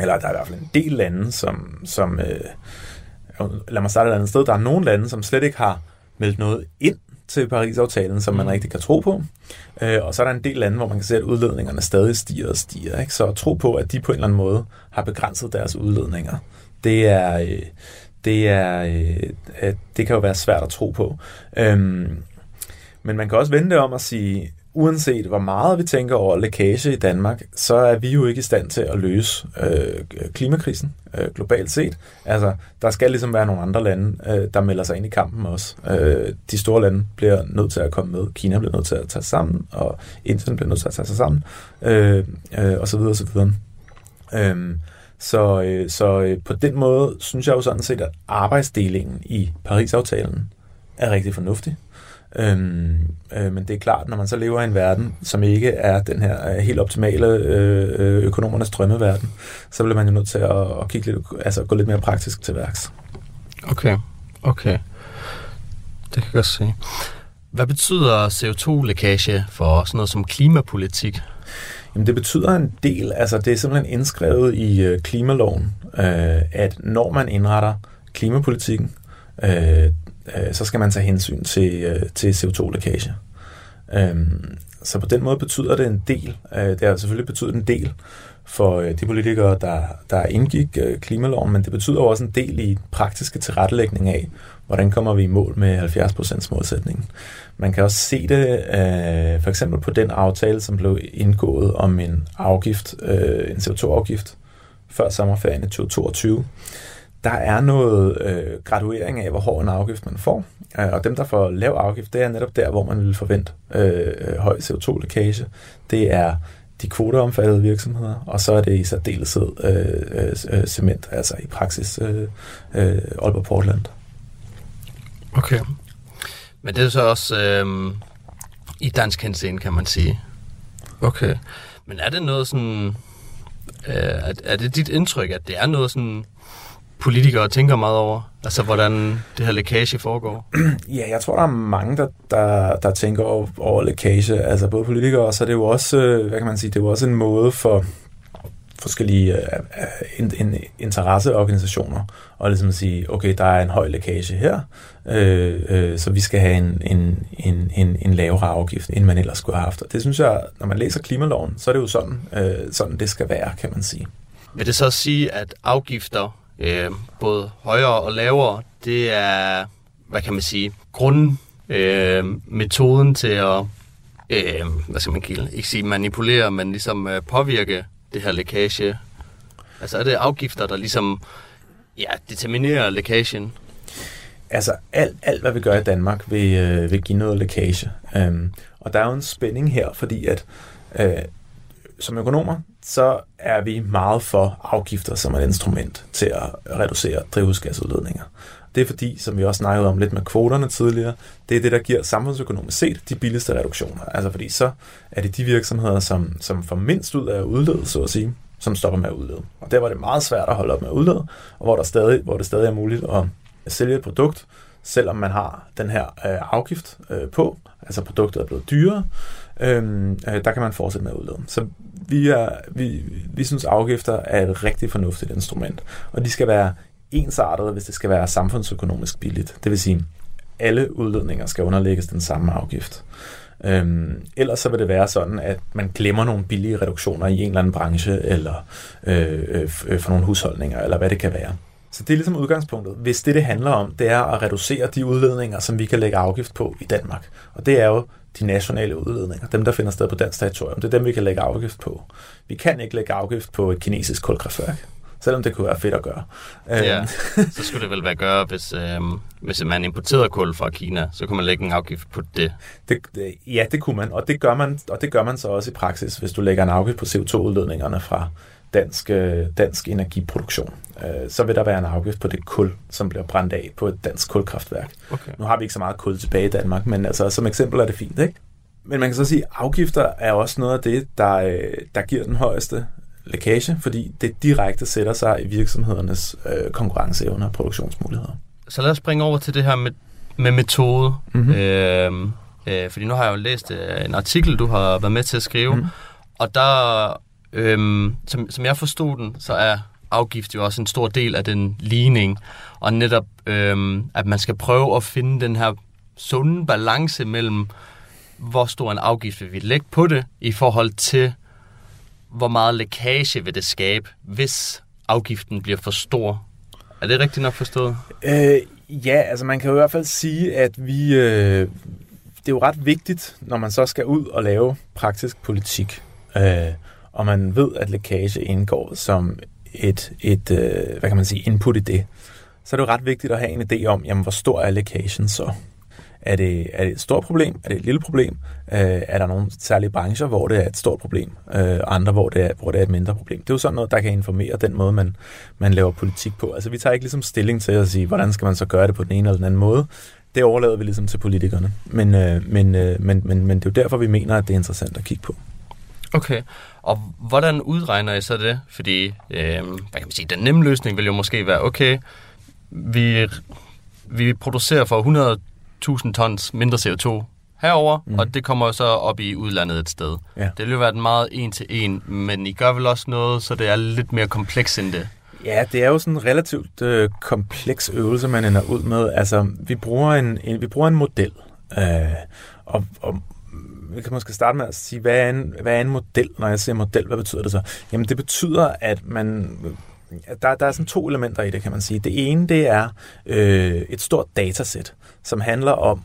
eller der er i hvert fald en del lande, som, som øh, lad mig starte et andet sted, der er nogle lande, som slet ikke har meldt noget ind til Paris-aftalen, som man mm. rigtig kan tro på. Øh, og så er der en del lande, hvor man kan se, at udledningerne stadig stiger og stiger. Ikke? Så at tro på, at de på en eller anden måde har begrænset deres udledninger, det er, øh, det er, øh, det kan jo være svært at tro på. Øhm, men man kan også vende det om at sige, uanset hvor meget vi tænker over lækage i Danmark, så er vi jo ikke i stand til at løse øh, klimakrisen øh, globalt set. Altså, der skal ligesom være nogle andre lande, øh, der melder sig ind i kampen også. Øh, de store lande bliver nødt til at komme med. Kina bliver nødt til at tage sig sammen, og Indien bliver nødt til at tage sig sammen, øh, øh, og så videre, og så videre. Øh, så, øh, så øh, på den måde synes jeg jo sådan set, at arbejdsdelingen i Paris-aftalen er rigtig fornuftig. Øhm, øh, men det er klart, når man så lever i en verden, som ikke er den her øh, helt optimale øh, økonomernes drømmeverden, så bliver man jo nødt til at, at kigge lidt, altså gå lidt mere praktisk til værks. Okay, okay. Det kan jeg godt se. Hvad betyder CO2-lækage for sådan noget som klimapolitik? Jamen det betyder en del, altså det er simpelthen indskrevet i øh, klimaloven, øh, at når man indretter klimapolitikken, øh, øh, så skal man tage hensyn til, øh, til CO2-lækage. Øhm, så på den måde betyder det en del. Øh, det har selvfølgelig betydet en del for øh, de politikere, der, der indgik øh, klimaloven, men det betyder også en del i praktiske tilrettelægning af, hvordan kommer vi i mål med 70% målsætningen. Man kan også se det øh, for eksempel på den aftale, som blev indgået om en afgift, øh, en CO2-afgift før sommerferien i 2022 der er noget øh, graduering af, hvor hård en afgift man får. Øh, og dem, der får lav afgift, det er netop der, hvor man vil forvente øh, øh høj CO2-lækage. Det er de kvoteomfattede virksomheder, og så er det i særdeleshed øh, øh, øh, cement, altså i praksis øh, øh, Aalborg Portland. Okay. Men det er så også øh, i dansk henseende, kan man sige. Okay. Men er det noget sådan... Øh, er, er det dit indtryk, at det er noget sådan politikere tænker meget over? Altså, hvordan det her lækage foregår? [CLEARS THROAT] Ja, jeg tror, der er mange, der, der, der tænker over, over lækage. Altså, både politikere, og så er det jo også, øh, hvad kan man sige, det er jo også en måde for forskellige uh, in, in, interesseorganisationer og ligesom sige, okay, der er en høj lækage her, øh, øh, så vi skal have en, en, en, en, en lavere afgift, end man ellers skulle have haft. Og det synes jeg, når man læser klimaloven, så er det jo sådan, øh, sådan det skal være, kan man sige. Vil det så sige, at afgifter øh, både højere og lavere, det er, hvad kan man sige, grundmetoden øh, til at, øh, hvad skal man kalde, ikke sige manipulere, men ligesom øh, påvirke det her lækage. Altså er det afgifter, der ligesom ja, determinerer lækagen? Altså alt, alt, hvad vi gør i Danmark, vil, øh, vil give noget lækage. Um, og der er jo en spænding her, fordi at øh, som økonomer, så er vi meget for afgifter som et instrument til at reducere drivhusgasudledninger. Det er fordi, som vi også snakkede om lidt med kvoterne tidligere, det er det, der giver samfundsøkonomisk set de billigste reduktioner. Altså fordi så er det de virksomheder, som, som får mindst ud af at udlede, så at sige, som stopper med at udlede. Og der var det meget svært at holde op med at udlede, og hvor, der stadig, hvor det stadig er muligt at sælge et produkt, selvom man har den her øh, afgift øh, på, altså produktet er blevet dyrere, Øhm, øh, der kan man fortsætte med at udlede. Så vi, er, vi, vi synes, afgifter er et rigtig fornuftigt instrument, og de skal være ensartede, hvis det skal være samfundsøkonomisk billigt. Det vil sige, alle udledninger skal underlægges den samme afgift. Øhm, ellers så vil det være sådan, at man glemmer nogle billige reduktioner i en eller anden branche, eller øh, øh, øh for nogle husholdninger, eller hvad det kan være. Så det er ligesom udgangspunktet. Hvis det, det handler om, det er at reducere de udledninger, som vi kan lægge afgift på i Danmark. Og det er jo de nationale udledninger, dem der finder sted på dansk territorium. Det er dem, vi kan lægge afgift på. Vi kan ikke lægge afgift på et kinesisk kulkraftværk. selvom det kunne være fedt at gøre. Ja, Øhm, så skulle det vel være gøre, hvis, øhm, hvis man importerede kul fra Kina, så kunne man lægge en afgift på det. Det, det, ja, det kunne man, og det, gør man, og det gør man så også i praksis, hvis du lægger en afgift på CO2-udledningerne fra dansk, øh, dansk energiproduktion. Øh, så vil der være en afgift på det kul, som bliver brændt af på et dansk kulkraftværk. Okay. Nu har vi ikke så meget kul tilbage i Danmark, men altså, som eksempel er det fint, ikke? Men man kan så sige, at afgifter er også noget af det, der, øh, der giver den højeste lækage, fordi det direkte sætter sig i virksomhedernes øh, konkurrenceevne og produktionsmuligheder. Så lad os springe over til det her med, med metode. Mhm. Øhm, øh, fordi nu har jeg jo læst øh, en artikel, du har været med til at skrive, Mhm. og der, øhm, som, som jeg forstod den, så er afgift jo også en stor del af den ligning, og netop, øhm, at man skal prøve at finde den her sunde balance mellem, hvor stor en afgift vil vi lægge på det, i forhold til, hvor meget lækage vil det skabe, hvis afgiften bliver for stor. Er det rigtigt nok forstået? Øh, ja, altså man kan jo i hvert fald sige, at vi, øh, det er jo ret vigtigt, når man så skal ud og lave praktisk politik, øh, og man ved, at lækage indgår som et, et øh, hvad kan man sige, input i det, så er det jo ret vigtigt at have en idé om, jamen, hvor stor er lækagen så? Er det, er det et stort problem? Er det et lille problem? Øh, er der nogle særlige brancher, hvor det er et stort problem? Øh, andre, hvor det, er, hvor det er et mindre problem? Det er jo sådan noget, der kan informere den måde, man, man laver politik på. Altså, vi tager ikke ligesom stilling til at sige, hvordan skal man så gøre det på den ene eller den anden måde. Det overlader vi ligesom til politikerne. Men, øh, men, øh, men, men, men det er jo derfor, vi mener, at det er interessant at kigge på. Okay, og hvordan udregner I så det? Fordi, øh, hvad kan man sige, den nemme løsning vil jo måske være, okay, vi, vi producerer for 100.000 tons mindre CO2 herover, mm. og det kommer så op i udlandet et sted. Ja. Det vil jo være meget en til en, men I gør vel også noget, så det er lidt mere kompleks end det. Ja, det er jo sådan en relativt øh, kompleks øvelse, man ender ud med. Altså, vi bruger en, en, vi bruger en model, øh, og, og vi kan måske starte med at sige, hvad er, en, hvad er en model? Når jeg siger model, hvad betyder det så? Jamen, det betyder, at man... Der, der er sådan to elementer i det, kan man sige. Det ene, det er øh, et stort datasæt, som handler om,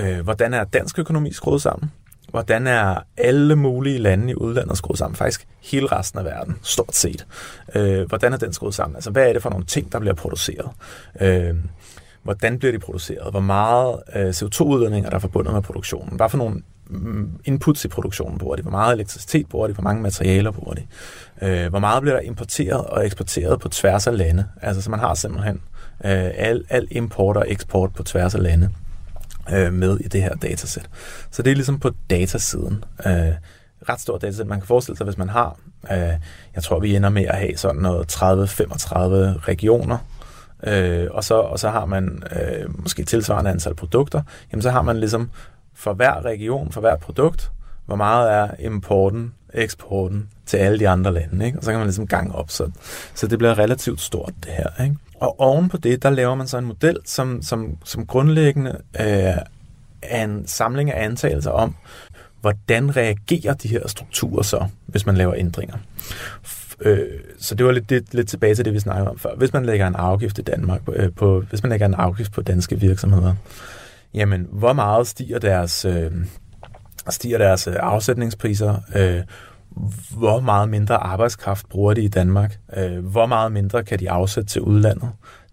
øh, hvordan er dansk økonomi skruet sammen? Hvordan er alle mulige lande i udlandet skruet sammen? Faktisk hele resten af verden, stort set. Øh, hvordan er den skruet sammen? Altså, hvad er det for nogle ting, der bliver produceret? Øh, hvordan bliver de produceret? Hvor meget øh, CO2-udledning er der forbundet med produktionen? Hvad for nogle Mm, inputs i produktionen bruger de? Hvor meget elektricitet bruger de? Hvor mange materialer bruger de? Øh, hvor meget bliver der importeret og eksporteret på tværs af lande? Altså, så man har simpelthen øh, al, al import og eksport på tværs af lande øh, med i det her datasæt. Så det er ligesom på datasiden. Øh, ret stort datasæt. Man kan forestille sig, hvis man har, øh, jeg tror, vi ender med at have sådan noget 30-35 regioner, øh, og, så, og så har man øh, måske tilsvarende antal produkter, jamen så har man ligesom for hver region, for hver produkt, hvor meget er importen, eksporten til alle de andre lande, ikke? og så kan man ligesom gange op, så, så det bliver relativt stort det her. Ikke? Og oven på det, der laver man så en model, som, som, som grundlæggende øh, er en samling af antagelser om, hvordan reagerer de her strukturer så, hvis man laver ændringer. Øh, så det var lidt, lidt, lidt tilbage til det, vi snakkede om før. Hvis man lægger en afgift i Danmark, øh, på, hvis man lægger en afgift på danske virksomheder, jamen, hvor meget stiger deres, øh, stiger deres øh, afsætningspriser? Øh, hvor meget mindre arbejdskraft bruger de i Danmark? Øh, hvor meget mindre kan de afsætte til udlandet?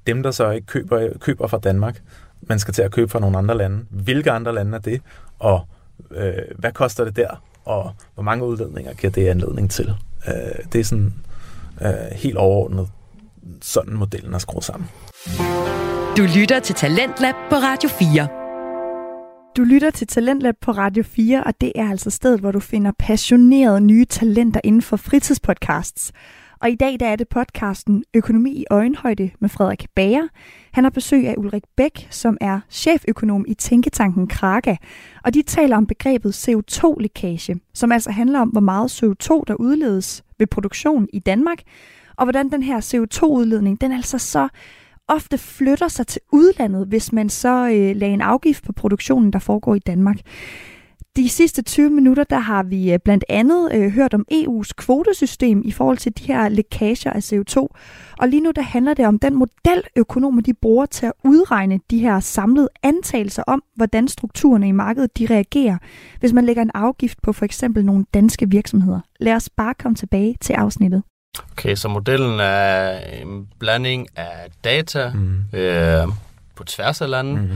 Dem, der så ikke køber, køber fra Danmark, man skal til at købe fra nogle andre lande. Hvilke andre lande er det? Og øh, hvad koster det der? Og hvor mange udledninger giver det anledning til? Øh, det er sådan øh, helt overordnet, sådan modellen er skruet sammen. Du lytter til Talentlab på Radio 4. Du lytter til Talentlab på Radio 4, og det er altså stedet, hvor du finder passionerede nye talenter inden for fritidspodcasts. Og i dag der er det podcasten Økonomi i øjenhøjde med Frederik Bager. Han har besøg af Ulrik Bæk, som er cheføkonom i Tænketanken Kraka. Og de taler om begrebet CO2-lækage, som altså handler om, hvor meget CO2 der udledes ved produktion i Danmark, og hvordan den her CO2-udledning, den altså så ofte flytter sig til udlandet, hvis man så øh, lagde en afgift på produktionen, der foregår i Danmark. De sidste 20 minutter, der har vi øh, blandt andet øh, hørt om EU's kvotesystem i forhold til de her lækager af CO2. Og lige nu der handler det om den model, økonomer de bruger til at udregne de her samlede antagelser om, hvordan strukturerne i markedet de reagerer, hvis man lægger en afgift på for eksempel nogle danske virksomheder. Lad os bare komme tilbage til afsnittet. Okay, så modellen er en blanding af data mm. øh, på tværs af landet, mm.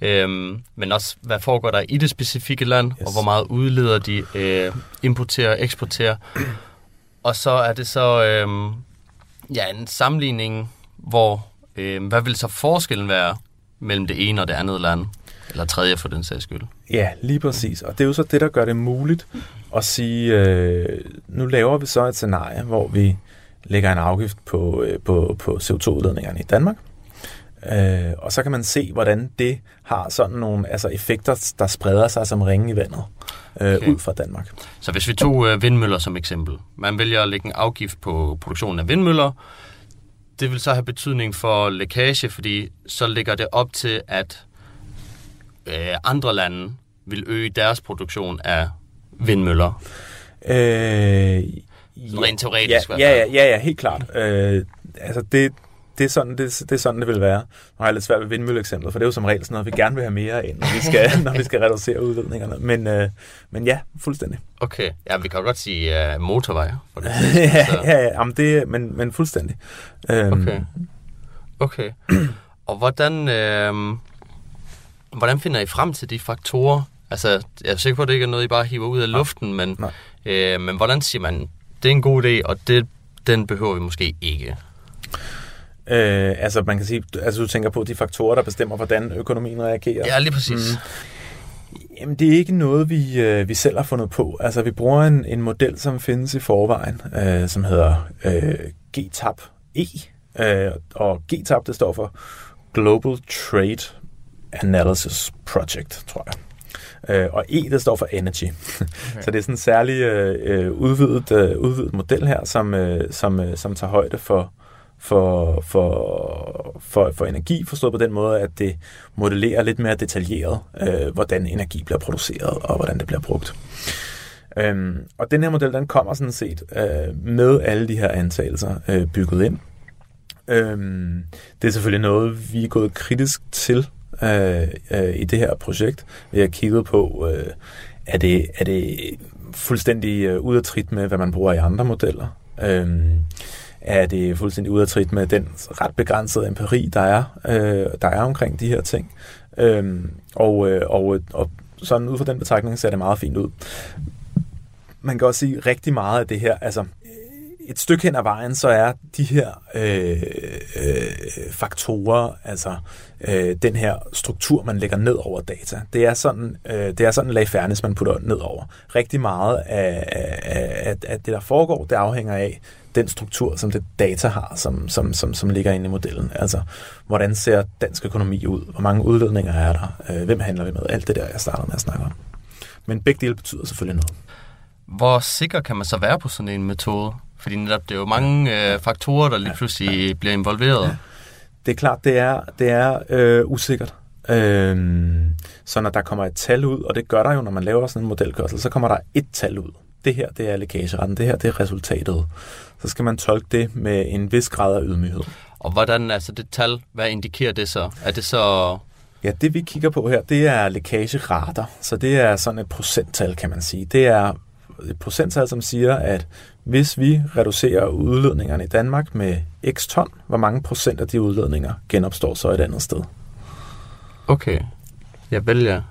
Øhm, men også, hvad foregår der i det specifikke land, yes. og hvor meget udleder de øh, importerer og eksporterer. og så er det så øh, ja, en sammenligning, hvor øh, hvad vil så forskellen være mellem det ene og det andet land? Eller tredje for den sags skyld. Ja, lige præcis. Og det er jo så det, der gør det muligt at sige, øh, nu laver vi så et scenarie, hvor vi lægger en afgift på, øh, på, på CO2-udledningerne i Danmark. Øh, og så kan man se, hvordan det har sådan nogle altså effekter, der spreder sig som ringe i vandet øh, okay. ud fra Danmark. Så hvis vi tog øh, vindmøller som eksempel. Man vælger at lægge en afgift på produktionen af vindmøller. Det vil så have betydning for lækage, fordi så ligger det op til, at øh, andre lande vil øge deres produktion af vindmøller. Øh, rent teoretisk. Ja, ja, ja, ja, ja, helt klart. Øh, altså det, det er, sådan, det, det er sådan, det vil være. Nu har jeg lidt svært ved vindmølleeksemplet, for det er jo som regel sådan noget, vi gerne vil have mere ind, når vi skal, [LAUGHS] når vi skal reducere udledningerne. Men, øh, men ja, fuldstændig. Okay, ja, vi kan jo godt sige uh, motorvej. For det, [LAUGHS] ja, ja, ja jamen det, men, men fuldstændig. Øhm. Okay. Okay. [CLEARS THROAT] Og hvordan, øh, hvordan finder I frem til de faktorer? Altså, jeg er sikker på, at det ikke er noget, I bare hiver ud af luften, men, øh, men hvordan siger man, det er en god idé, og det, den behøver vi måske ikke? Øh, altså man kan sige, altså du tænker på de faktorer, der bestemmer, hvordan økonomien reagerer. Ja, lige præcis. Mm. Jamen, det er ikke noget, vi, øh, vi selv har fundet på. Altså, vi bruger en, en model, som findes i forvejen, øh, som hedder øh, GTAP-E. Øh, og GTAP, det står for Global Trade Analysis Project, tror jeg. Øh, og E, det står for Energy. Okay. [LAUGHS] Så det er sådan en særlig øh, udvidet, øh, udvidet model her, som, øh, som, øh, som tager højde for, for, for, for, for energi, forstået på den måde, at det modellerer lidt mere detaljeret, øh, hvordan energi bliver produceret og hvordan det bliver brugt. Øhm, og den her model, den kommer sådan set øh, med alle de her antagelser øh, bygget ind. Øhm, det er selvfølgelig noget, vi er gået kritisk til øh, øh, i det her projekt. Vi har kigget på, øh, er, det, er det fuldstændig øh, ud af trit med, hvad man bruger i andre modeller? Øh, er det fuldstændig ud af trit med den ret begrænsede empiri, der er, øh, der er omkring de her ting. Øh, og, øh, og, og sådan ud fra den betragtning ser det meget fint ud. Man kan også sige rigtig meget af det her, altså et stykke hen ad vejen, så er de her øh, øh, faktorer, altså øh, den her struktur, man lægger ned over data, det er sådan, øh, det er sådan en lag fairness, man putter ned over. Rigtig meget af, af, af, af det, der foregår, det afhænger af den struktur, som det data har, som, som, som, som ligger inde i modellen. Altså, hvordan ser dansk økonomi ud? Hvor mange udledninger er der? Øh, hvem handler vi med? Alt det der, jeg startede med at snakke om. Men begge dele betyder selvfølgelig noget. Hvor sikker kan man så være på sådan en metode? Fordi netop det er jo mange øh, faktorer, der lige pludselig bliver involveret. Det er klart, det er, det er øh, usikkert. Øhm, så når der kommer et tal ud, og det gør der jo, når man laver sådan en modelkørsel, så kommer der et tal ud. Det her, det er lækageretten. Det her, det er resultatet. Så skal man tolke det med en vis grad af ydmyghed. Og hvordan, altså det tal, hvad indikerer det så? Er det så... Ja, det vi kigger på her, det er lækagerater. Så det er sådan et procenttal, kan man sige. Det er et procenttal, som siger, at hvis vi reducerer udledningerne i Danmark med x ton, hvor mange procent af de udledninger genopstår så et andet sted? Okay, jeg vælger.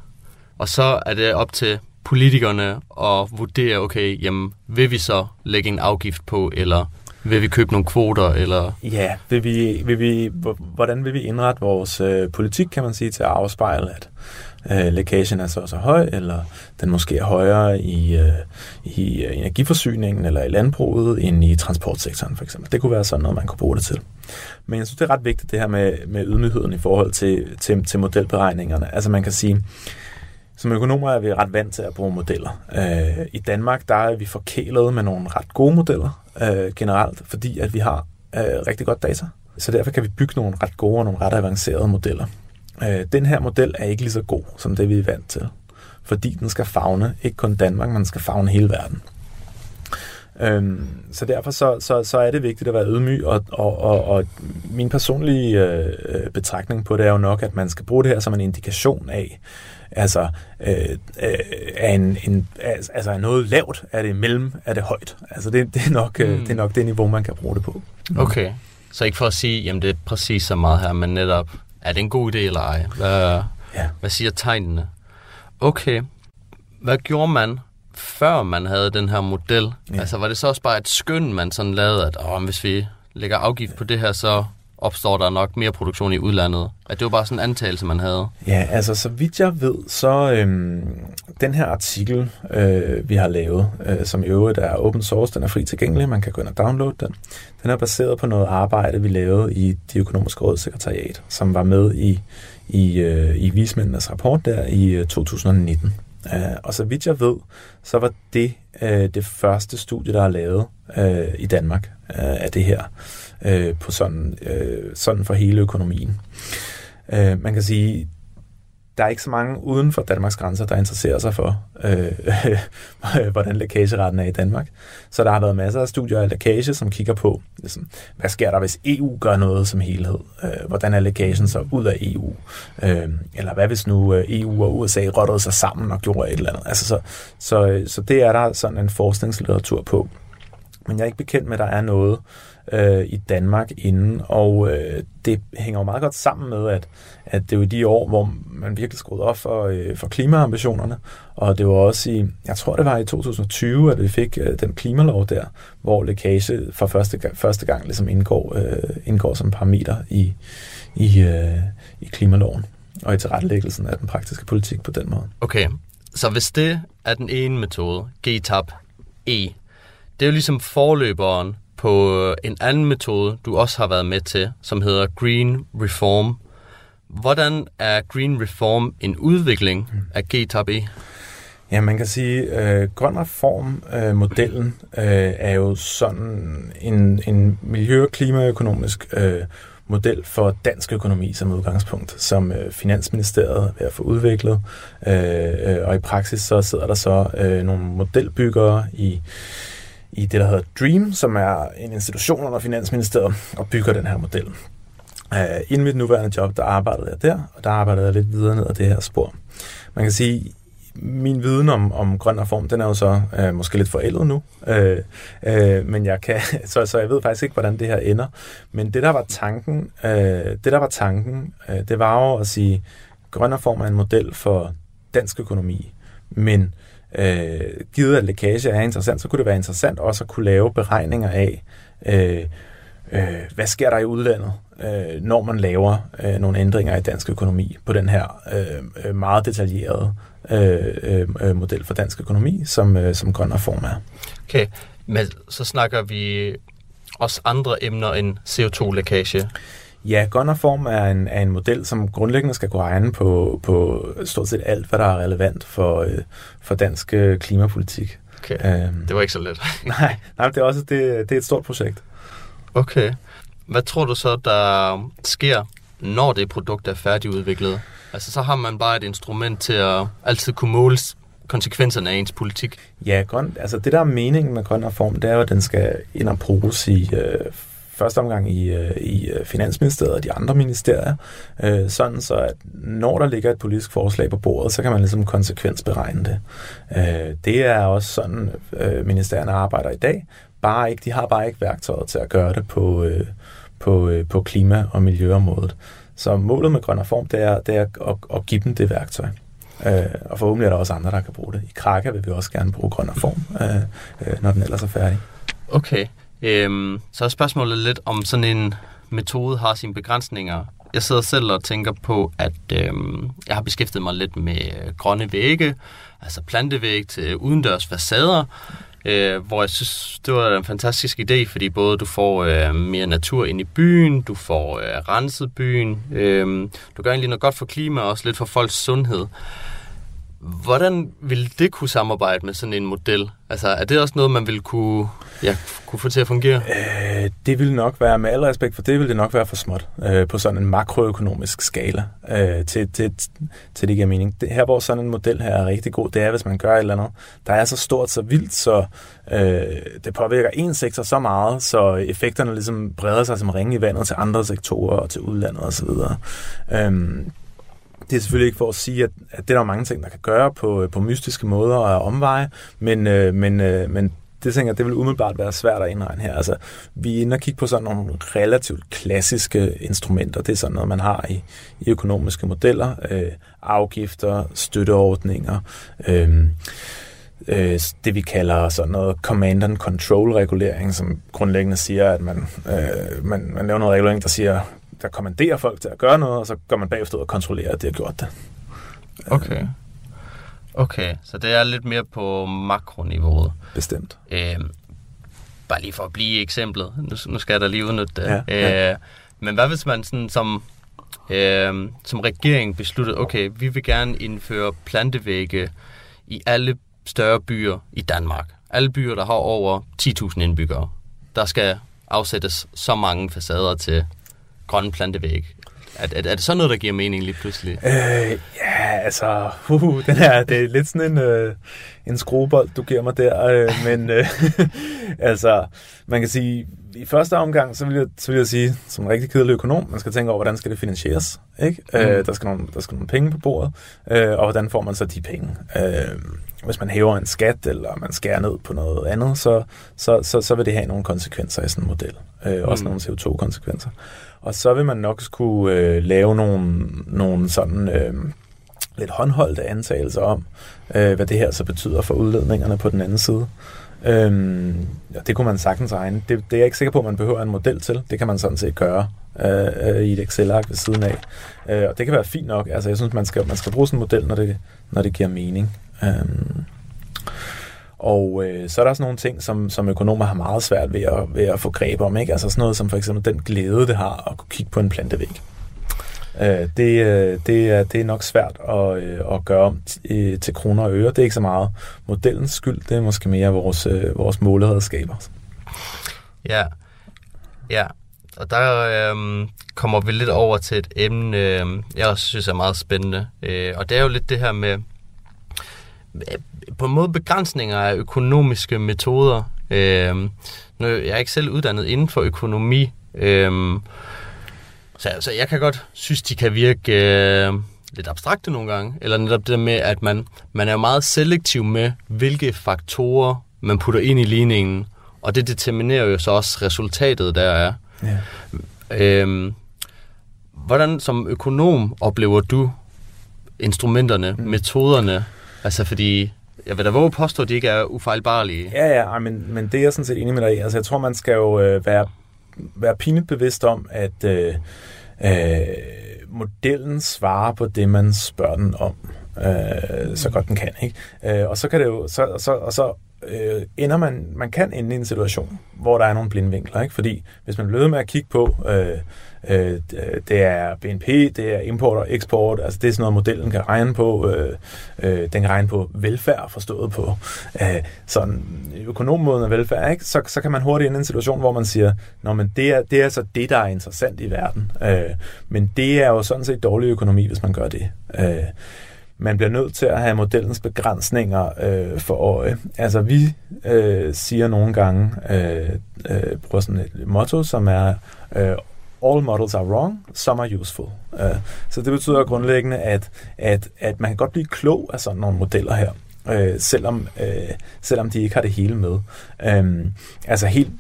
Og så er det op til politikerne at vurdere, okay, jamen, vil vi så lægge en afgift på, eller vil vi købe nogle kvoter, eller... Ja, vil vi, vil vi, hvordan vil vi indrette vores øh, politik, kan man sige, til at afspejle, at øh, lækagen er så også høj, eller den måske er højere øh, i, øh, i energiforsyningen eller i landbruget end i transportsektoren for eksempel. Det kunne være sådan noget, man kunne bruge det til. Men jeg synes, det er ret vigtigt det her med, med ydmygheden i forhold til, til, til modelberegningerne. Altså man kan sige, som økonomer er vi ret vant til at bruge modeller. Øh, I Danmark der er vi forkælet med nogle ret gode modeller øh, generelt, fordi at vi har øh, rigtig godt data. Så derfor kan vi bygge nogle ret gode og nogle ret avancerede modeller. Øh, den her model er ikke lige så god, som det vi er vant til. Fordi den skal fagne ikke kun Danmark, men den skal fagne hele verden. Øhm, så derfor så, så, så er det vigtigt at være ydmyg, og, og, og, og min personlige øh, betragtning på det er jo nok, at man skal bruge det her som en indikation af, Altså, øh, øh, er, en, en, altså er noget lavt? Er det mellem? Er det højt? Altså, det, det, er nok, mm. det er nok det niveau, man kan bruge det på. Okay. Så ikke for at sige, jamen det er præcis så meget her, men netop, er det en god idé eller ej? Hvad, ja. hvad siger tegnene? Okay. Hvad gjorde man, før man havde den her model? Ja. Altså var det så også bare et skøn, man sådan lavede, at åh, hvis vi lægger afgift på det her, så opstår der nok mere produktion i udlandet? At det var bare sådan en antagelse, man havde? Ja, altså så vidt jeg ved, så øhm, den her artikel, øh, vi har lavet, øh, som i øvrigt er open source, den er fri tilgængelig, man kan gå ind og downloade den. Den er baseret på noget arbejde, vi lavede i det økonomiske råds sekretariat, som var med i, i, øh, i vismændenes rapport der i øh, 2019. Uh, øh, og så vidt jeg ved, så var det uh, det første studie, der er lavet uh, i Danmark uh, af det her øh, på sådan, øh, sådan for hele økonomien. Øh, man kan sige, der er ikke så mange uden for Danmarks grænser, der interesserer sig for, øh, [LAUGHS] hvordan lækageretten er i Danmark. Så der har været masser af studier af lækage, som kigger på, ligesom, hvad sker der, hvis EU gør noget som helhed? Øh, hvordan er lækagen så ud af EU? Øh, eller hvad hvis nu øh, EU og USA rottede sig sammen og gjorde et eller andet? Altså, så, så, øh, så det er der sådan en forskningslitteratur på. Men jeg er ikke bekendt med, at der er noget, øh, Øh, i Danmark inden, og øh, det hænger jo meget godt sammen med, at, at det er jo de år, hvor man virkelig skruede op for, øh, for klimaambitionerne, og det var også i, jeg tror det var i 2020, at vi fik øh, den klimalov der, hvor lækage for første, første gang ligesom indgår, øh, indgår som parameter i, i, øh, i klimaloven og i tilrettelæggelsen af den praktiske politik på den måde. Okay, så hvis det er den ene metode, GTAP E, det er jo ligesom forløberen på øh, en anden metode, du også har været med til, som hedder Green Reform. Hvordan er Green Reform en udvikling af GTAB? E? Ja, man kan sige, at øh, Grøn Reform-modellen øh, øh, er jo sådan en, en miljø- og klimaøkonomisk øh, model for dansk økonomi som udgangspunkt, som øh, Finansministeriet er ved at få udviklet. Øh, øh, og i praksis så sidder der så øh, nogle modelbyggere i i det, der hedder DREAM, som er en institution under Finansministeriet, og bygger den her model. Uh, inden mit nuværende job, der arbejdede jeg der, og der arbejdede jeg lidt videre ned ad det her spor. Man kan sige, min viden om, om grøn reform, den er jo så uh, måske lidt forældet nu, uh, uh, men jeg kan, [LAUGHS] så, så jeg ved faktisk ikke, hvordan det her ender. Men det, der var tanken, uh, det, der var tanken, uh, det var jo at sige, grøn reform er en model for dansk økonomi, men øh, givet at lækage er interessant, så kunne det være interessant også at kunne lave beregninger af, øh, øh, hvad sker der i udlandet, øh, når man laver øh, nogle ændringer i dansk økonomi på den her øh, øh meget detaljerede øh, øh, øh, model for dansk økonomi, som, øh, som grøn reform er. Okay, men så snakker vi også andre emner end CO2-lækage. Ja, Gunnerform er en, er en model, som grundlæggende skal gå regne på, på stort set alt, hvad der er relevant for, øh, for dansk øh, klimapolitik. Okay, øhm, det var ikke så let. [LAUGHS] nej, nej det, er også, det, det er et stort projekt. Okay. Hvad tror du så, der sker, når det produkt er færdigudviklet? Altså, så har man bare et instrument til at altid kunne måle konsekvenserne af ens politik. Ja, grøn, altså det der er meningen med grøn reform, det er jo, at den skal ind og bruges i øh, første omgang i, øh, i øh, Finansministeriet og de andre ministerier, øh, sådan så at når der ligger et politisk forslag på bordet, så kan man ligesom konsekvensberegne det. Øh, det er også sådan, øh, ministerierne arbejder i dag, bare ikke, de har bare ikke værktøjet til at gøre det på, øh, på, øh, på klima- og miljøområdet. Så målet med Grøn Reform, det er, det er at, at give dem det værktøj. Øh, og forhåbentlig er der også andre, der kan bruge det. I Krakke vil vi også gerne bruge Grøn Reform, øh, øh, når den ellers er færdig. Okay. Øhm, så er spørgsmålet lidt, om sådan en metode har sine begrænsninger. Jeg sidder selv og tænker på, at øhm, jeg har beskæftiget mig lidt med øh, grønne vægge, altså plantevæg til udendørs facader, øh, hvor jeg synes, det var en fantastisk idé, fordi både du får øh, mere natur ind i byen, du får øh, renset byen, øh, du gør egentlig noget godt for klima og også lidt for folks sundhed. Hvordan vil det kunne samarbejde med sådan en model? Altså, er det også noget, man vil kunne, ja, kunne få til at fungere? Øh, det vil nok være, med al respekt for det, vil det nok være for småt øh, på sådan en makroøkonomisk skala, øh, til, til, til det giver mening. Det, her, hvor sådan en model her er rigtig god, det er, hvis man gør et eller andet, der er så stort, så vildt, så øh, det påvirker en sektor så meget, så effekterne ligesom breder sig som ringe i vandet til andre sektorer og til udlandet osv. Øh, det er selvfølgelig ikke for at sige, at, at det er der mange ting, der kan gøre på, øh, på mystiske måder og omveje, men, øh, men, øh, men det tænker jeg, det vil umiddelbart være svært at indregne her. Altså, vi er inde og kigge på sådan nogle relativt klassiske instrumenter. Det er sådan noget, man har i, i økonomiske modeller. Øh, afgifter, støtteordninger, øh, øh, det vi kalder sådan noget command and control regulering, som grundlæggende siger, at man, øh, man, man laver noget regulering, der siger, der kommanderer folk til at gøre noget, og så går man bagefter og kontrollerer, at de har gjort det. Okay. Okay, så det er lidt mere på makroniveauet. Bestemt. Øh, bare lige for at blive eksemplet. Nu, nu skal jeg da lige udnytte det. Ja, ja. Øh, men hvad hvis man sådan som, øh, som regering besluttede, okay, vi vil gerne indføre plantevægge i alle større byer i Danmark. Alle byer, der har over 10.000 indbyggere. Der skal afsættes så mange facader til grønne plantevæg. Er, er, er det sådan noget, der giver mening lige pludselig? Øh, ja, altså, uh, [LAUGHS] den her, det er lidt sådan en, øh, en skruebold, du giver mig der, øh, [LAUGHS] men øh, [LAUGHS] altså, man kan sige, i første omgang, så vil, jeg, så vil jeg sige, som en rigtig kedelig økonom, man skal tænke over, hvordan skal det finansieres, ikke? Mm. Øh, der, skal nogle, der skal nogle penge på bordet, øh, og hvordan får man så de penge? Øh, hvis man hæver en skat, eller man skærer ned på noget andet, så, så, så, så vil det have nogle konsekvenser i sådan en model. Øh, også mm. nogle CO2-konsekvenser. Og så vil man nok skulle øh, lave nogle, nogle sådan øh, lidt håndholdte antagelser om, øh, hvad det her så betyder for udledningerne på den anden side. Øhm, ja, det kunne man sagtens regne. Det, det er jeg ikke sikker på, at man behøver en model til. Det kan man sådan set gøre øh, øh i et Excel-ark ved siden af. Øh, og det kan være fint nok. Altså, jeg synes, man skal, man skal bruge sådan en model, når det, når det giver mening. Øhm, og øh, så er der også nogle ting, som, som økonomer har meget svært ved at, ved at få greb om. Ikke? Altså sådan noget som for eksempel den glæde, det har at kunne kigge på en plantevæg. Øh, det, øh, det, er, det er nok svært at, øh, at gøre om til, øh, til kroner og øre. Det er ikke så meget modellens skyld, det er måske mere vores, øh, vores måleredskaber. Ja, ja. Og der øh, kommer vi lidt over til et emne, øh, jeg også synes er meget spændende. Øh, og det er jo lidt det her med på en måde begrænsninger af økonomiske metoder. Øh, nu, jeg er ikke selv uddannet inden for økonomi, øh, så, så jeg kan godt synes, de kan virke øh, lidt abstrakte nogle gange. Eller netop det med, at man, man er meget selektiv med, hvilke faktorer man putter ind i ligningen. Og det determinerer jo så også resultatet, der er. Ja. Øh, hvordan som økonom oplever du instrumenterne, mm. metoderne? Altså fordi jeg vil da våge påstå, at de ikke er ufejlbarlige. Ja, ja, men, men det er jeg sådan set enig med dig i. Altså, jeg tror, man skal jo øh, være, være pinligt bevidst om, at øh, øh, modellen svarer på det, man spørger den om, øh, så godt den kan. Ikke? Øh, og så kan det jo, så, så, og så øh, ender man, man kan ende i en situation, hvor der er nogle blindvinkler. Ikke? Fordi hvis man bliver med at kigge på, øh, øh, det er BNP, det er import og eksport, altså det er sådan noget, modellen kan regne på. Øh, øh, den kan regne på velfærd, forstået på øh, sådan økonommåden af velfærd. Ikke? Så, så kan man hurtigt ind i en situation, hvor man siger, Nå, men det er, det er så det, der er interessant i verden. Øh, men det er jo sådan set dårlig økonomi, hvis man gør det. Øh, man bliver nødt til at have modellens begrænsninger øh, for øje. Altså vi øh, siger nogle gange, øh, øh, bruger sådan et motto, som er øh, all models are wrong, some are useful. Uh, så det betyder grundlæggende, at, at, at man kan godt blive klog af sådan nogle modeller her, uh, selvom, uh, selvom de ikke har det hele med. Um, altså helt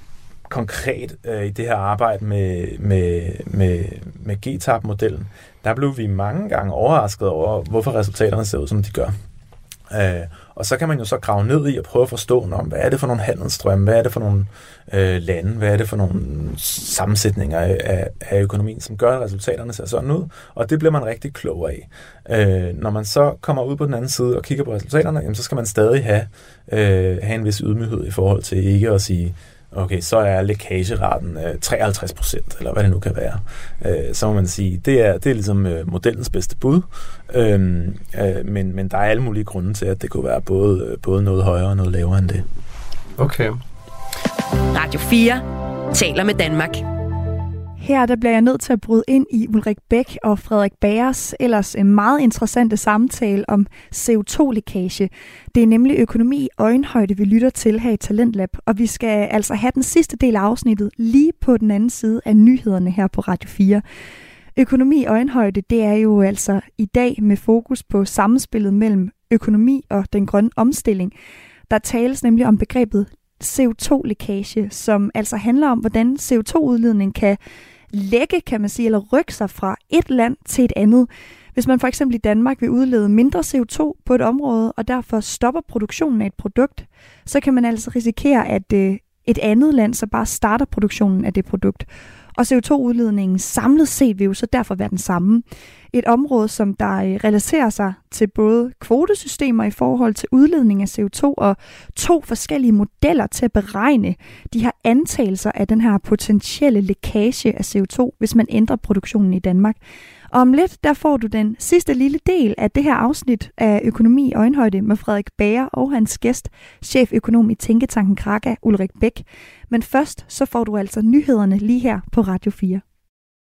konkret uh, i det her arbejde med, med, med, med GTAP-modellen, der blev vi mange gange overrasket over, hvorfor resultaterne ser ud, som de gør. Uh, og så kan man jo så grave ned i og prøve at forstå, om, hvad er det for nogle handelsstrømme, hvad er det for nogle øh, lande, hvad er det for nogle sammensætninger af, af økonomien, som gør, at resultaterne ser sådan ud. Og det bliver man rigtig klog af. Øh, når man så kommer ud på den anden side og kigger på resultaterne, jamen, så skal man stadig have, øh, have en vis ydmyghed i forhold til ikke at sige, okay, så er lækageraten øh, 53 procent, eller hvad det nu kan være. Øh, så må man sige, det er, det er ligesom øh, modellens bedste bud, øh, øh, men, men der er alle mulige grunde til, at det kunne være både, øh, både noget højere og noget lavere end det. Okay. Radio 4 taler med Danmark. Her der bliver jeg nødt til at bryde ind i Ulrik Bæk og Frederik Bæres ellers en meget interessante samtale om CO2-lækage. Det er nemlig økonomi i øjenhøjde, vi lytter til her i Talentlab, og vi skal altså have den sidste del af afsnittet lige på den anden side af nyhederne her på Radio 4. Økonomi i øjenhøjde, det er jo altså i dag med fokus på samspillet mellem økonomi og den grønne omstilling. Der tales nemlig om begrebet CO2-lækage, som altså handler om, hvordan CO2-udledning kan lægge, kan man sige, eller rykke sig fra et land til et andet. Hvis man for eksempel i Danmark vil udlede mindre CO2 på et område, og derfor stopper produktionen af et produkt, så kan man altså risikere, at øh, et andet land så bare starter produktionen af det produkt. Og CO2-udledningen samlet set vil jo så derfor være den samme. Et område, som der øh, relaterer sig til både kvotesystemer i forhold til udledning af CO2 og to forskellige modeller til at beregne de her antagelser af den her potentielle lækage af CO2, hvis man ændrer produktionen i Danmark. Og om lidt, der får du den sidste lille del af det her afsnit af Økonomi i Øjenhøjde med Frederik Bager og hans gæst, cheføkonom i Tænketanken Kraka, Ulrik Bæk. Men først, så får du altså nyhederne lige her på Radio 4.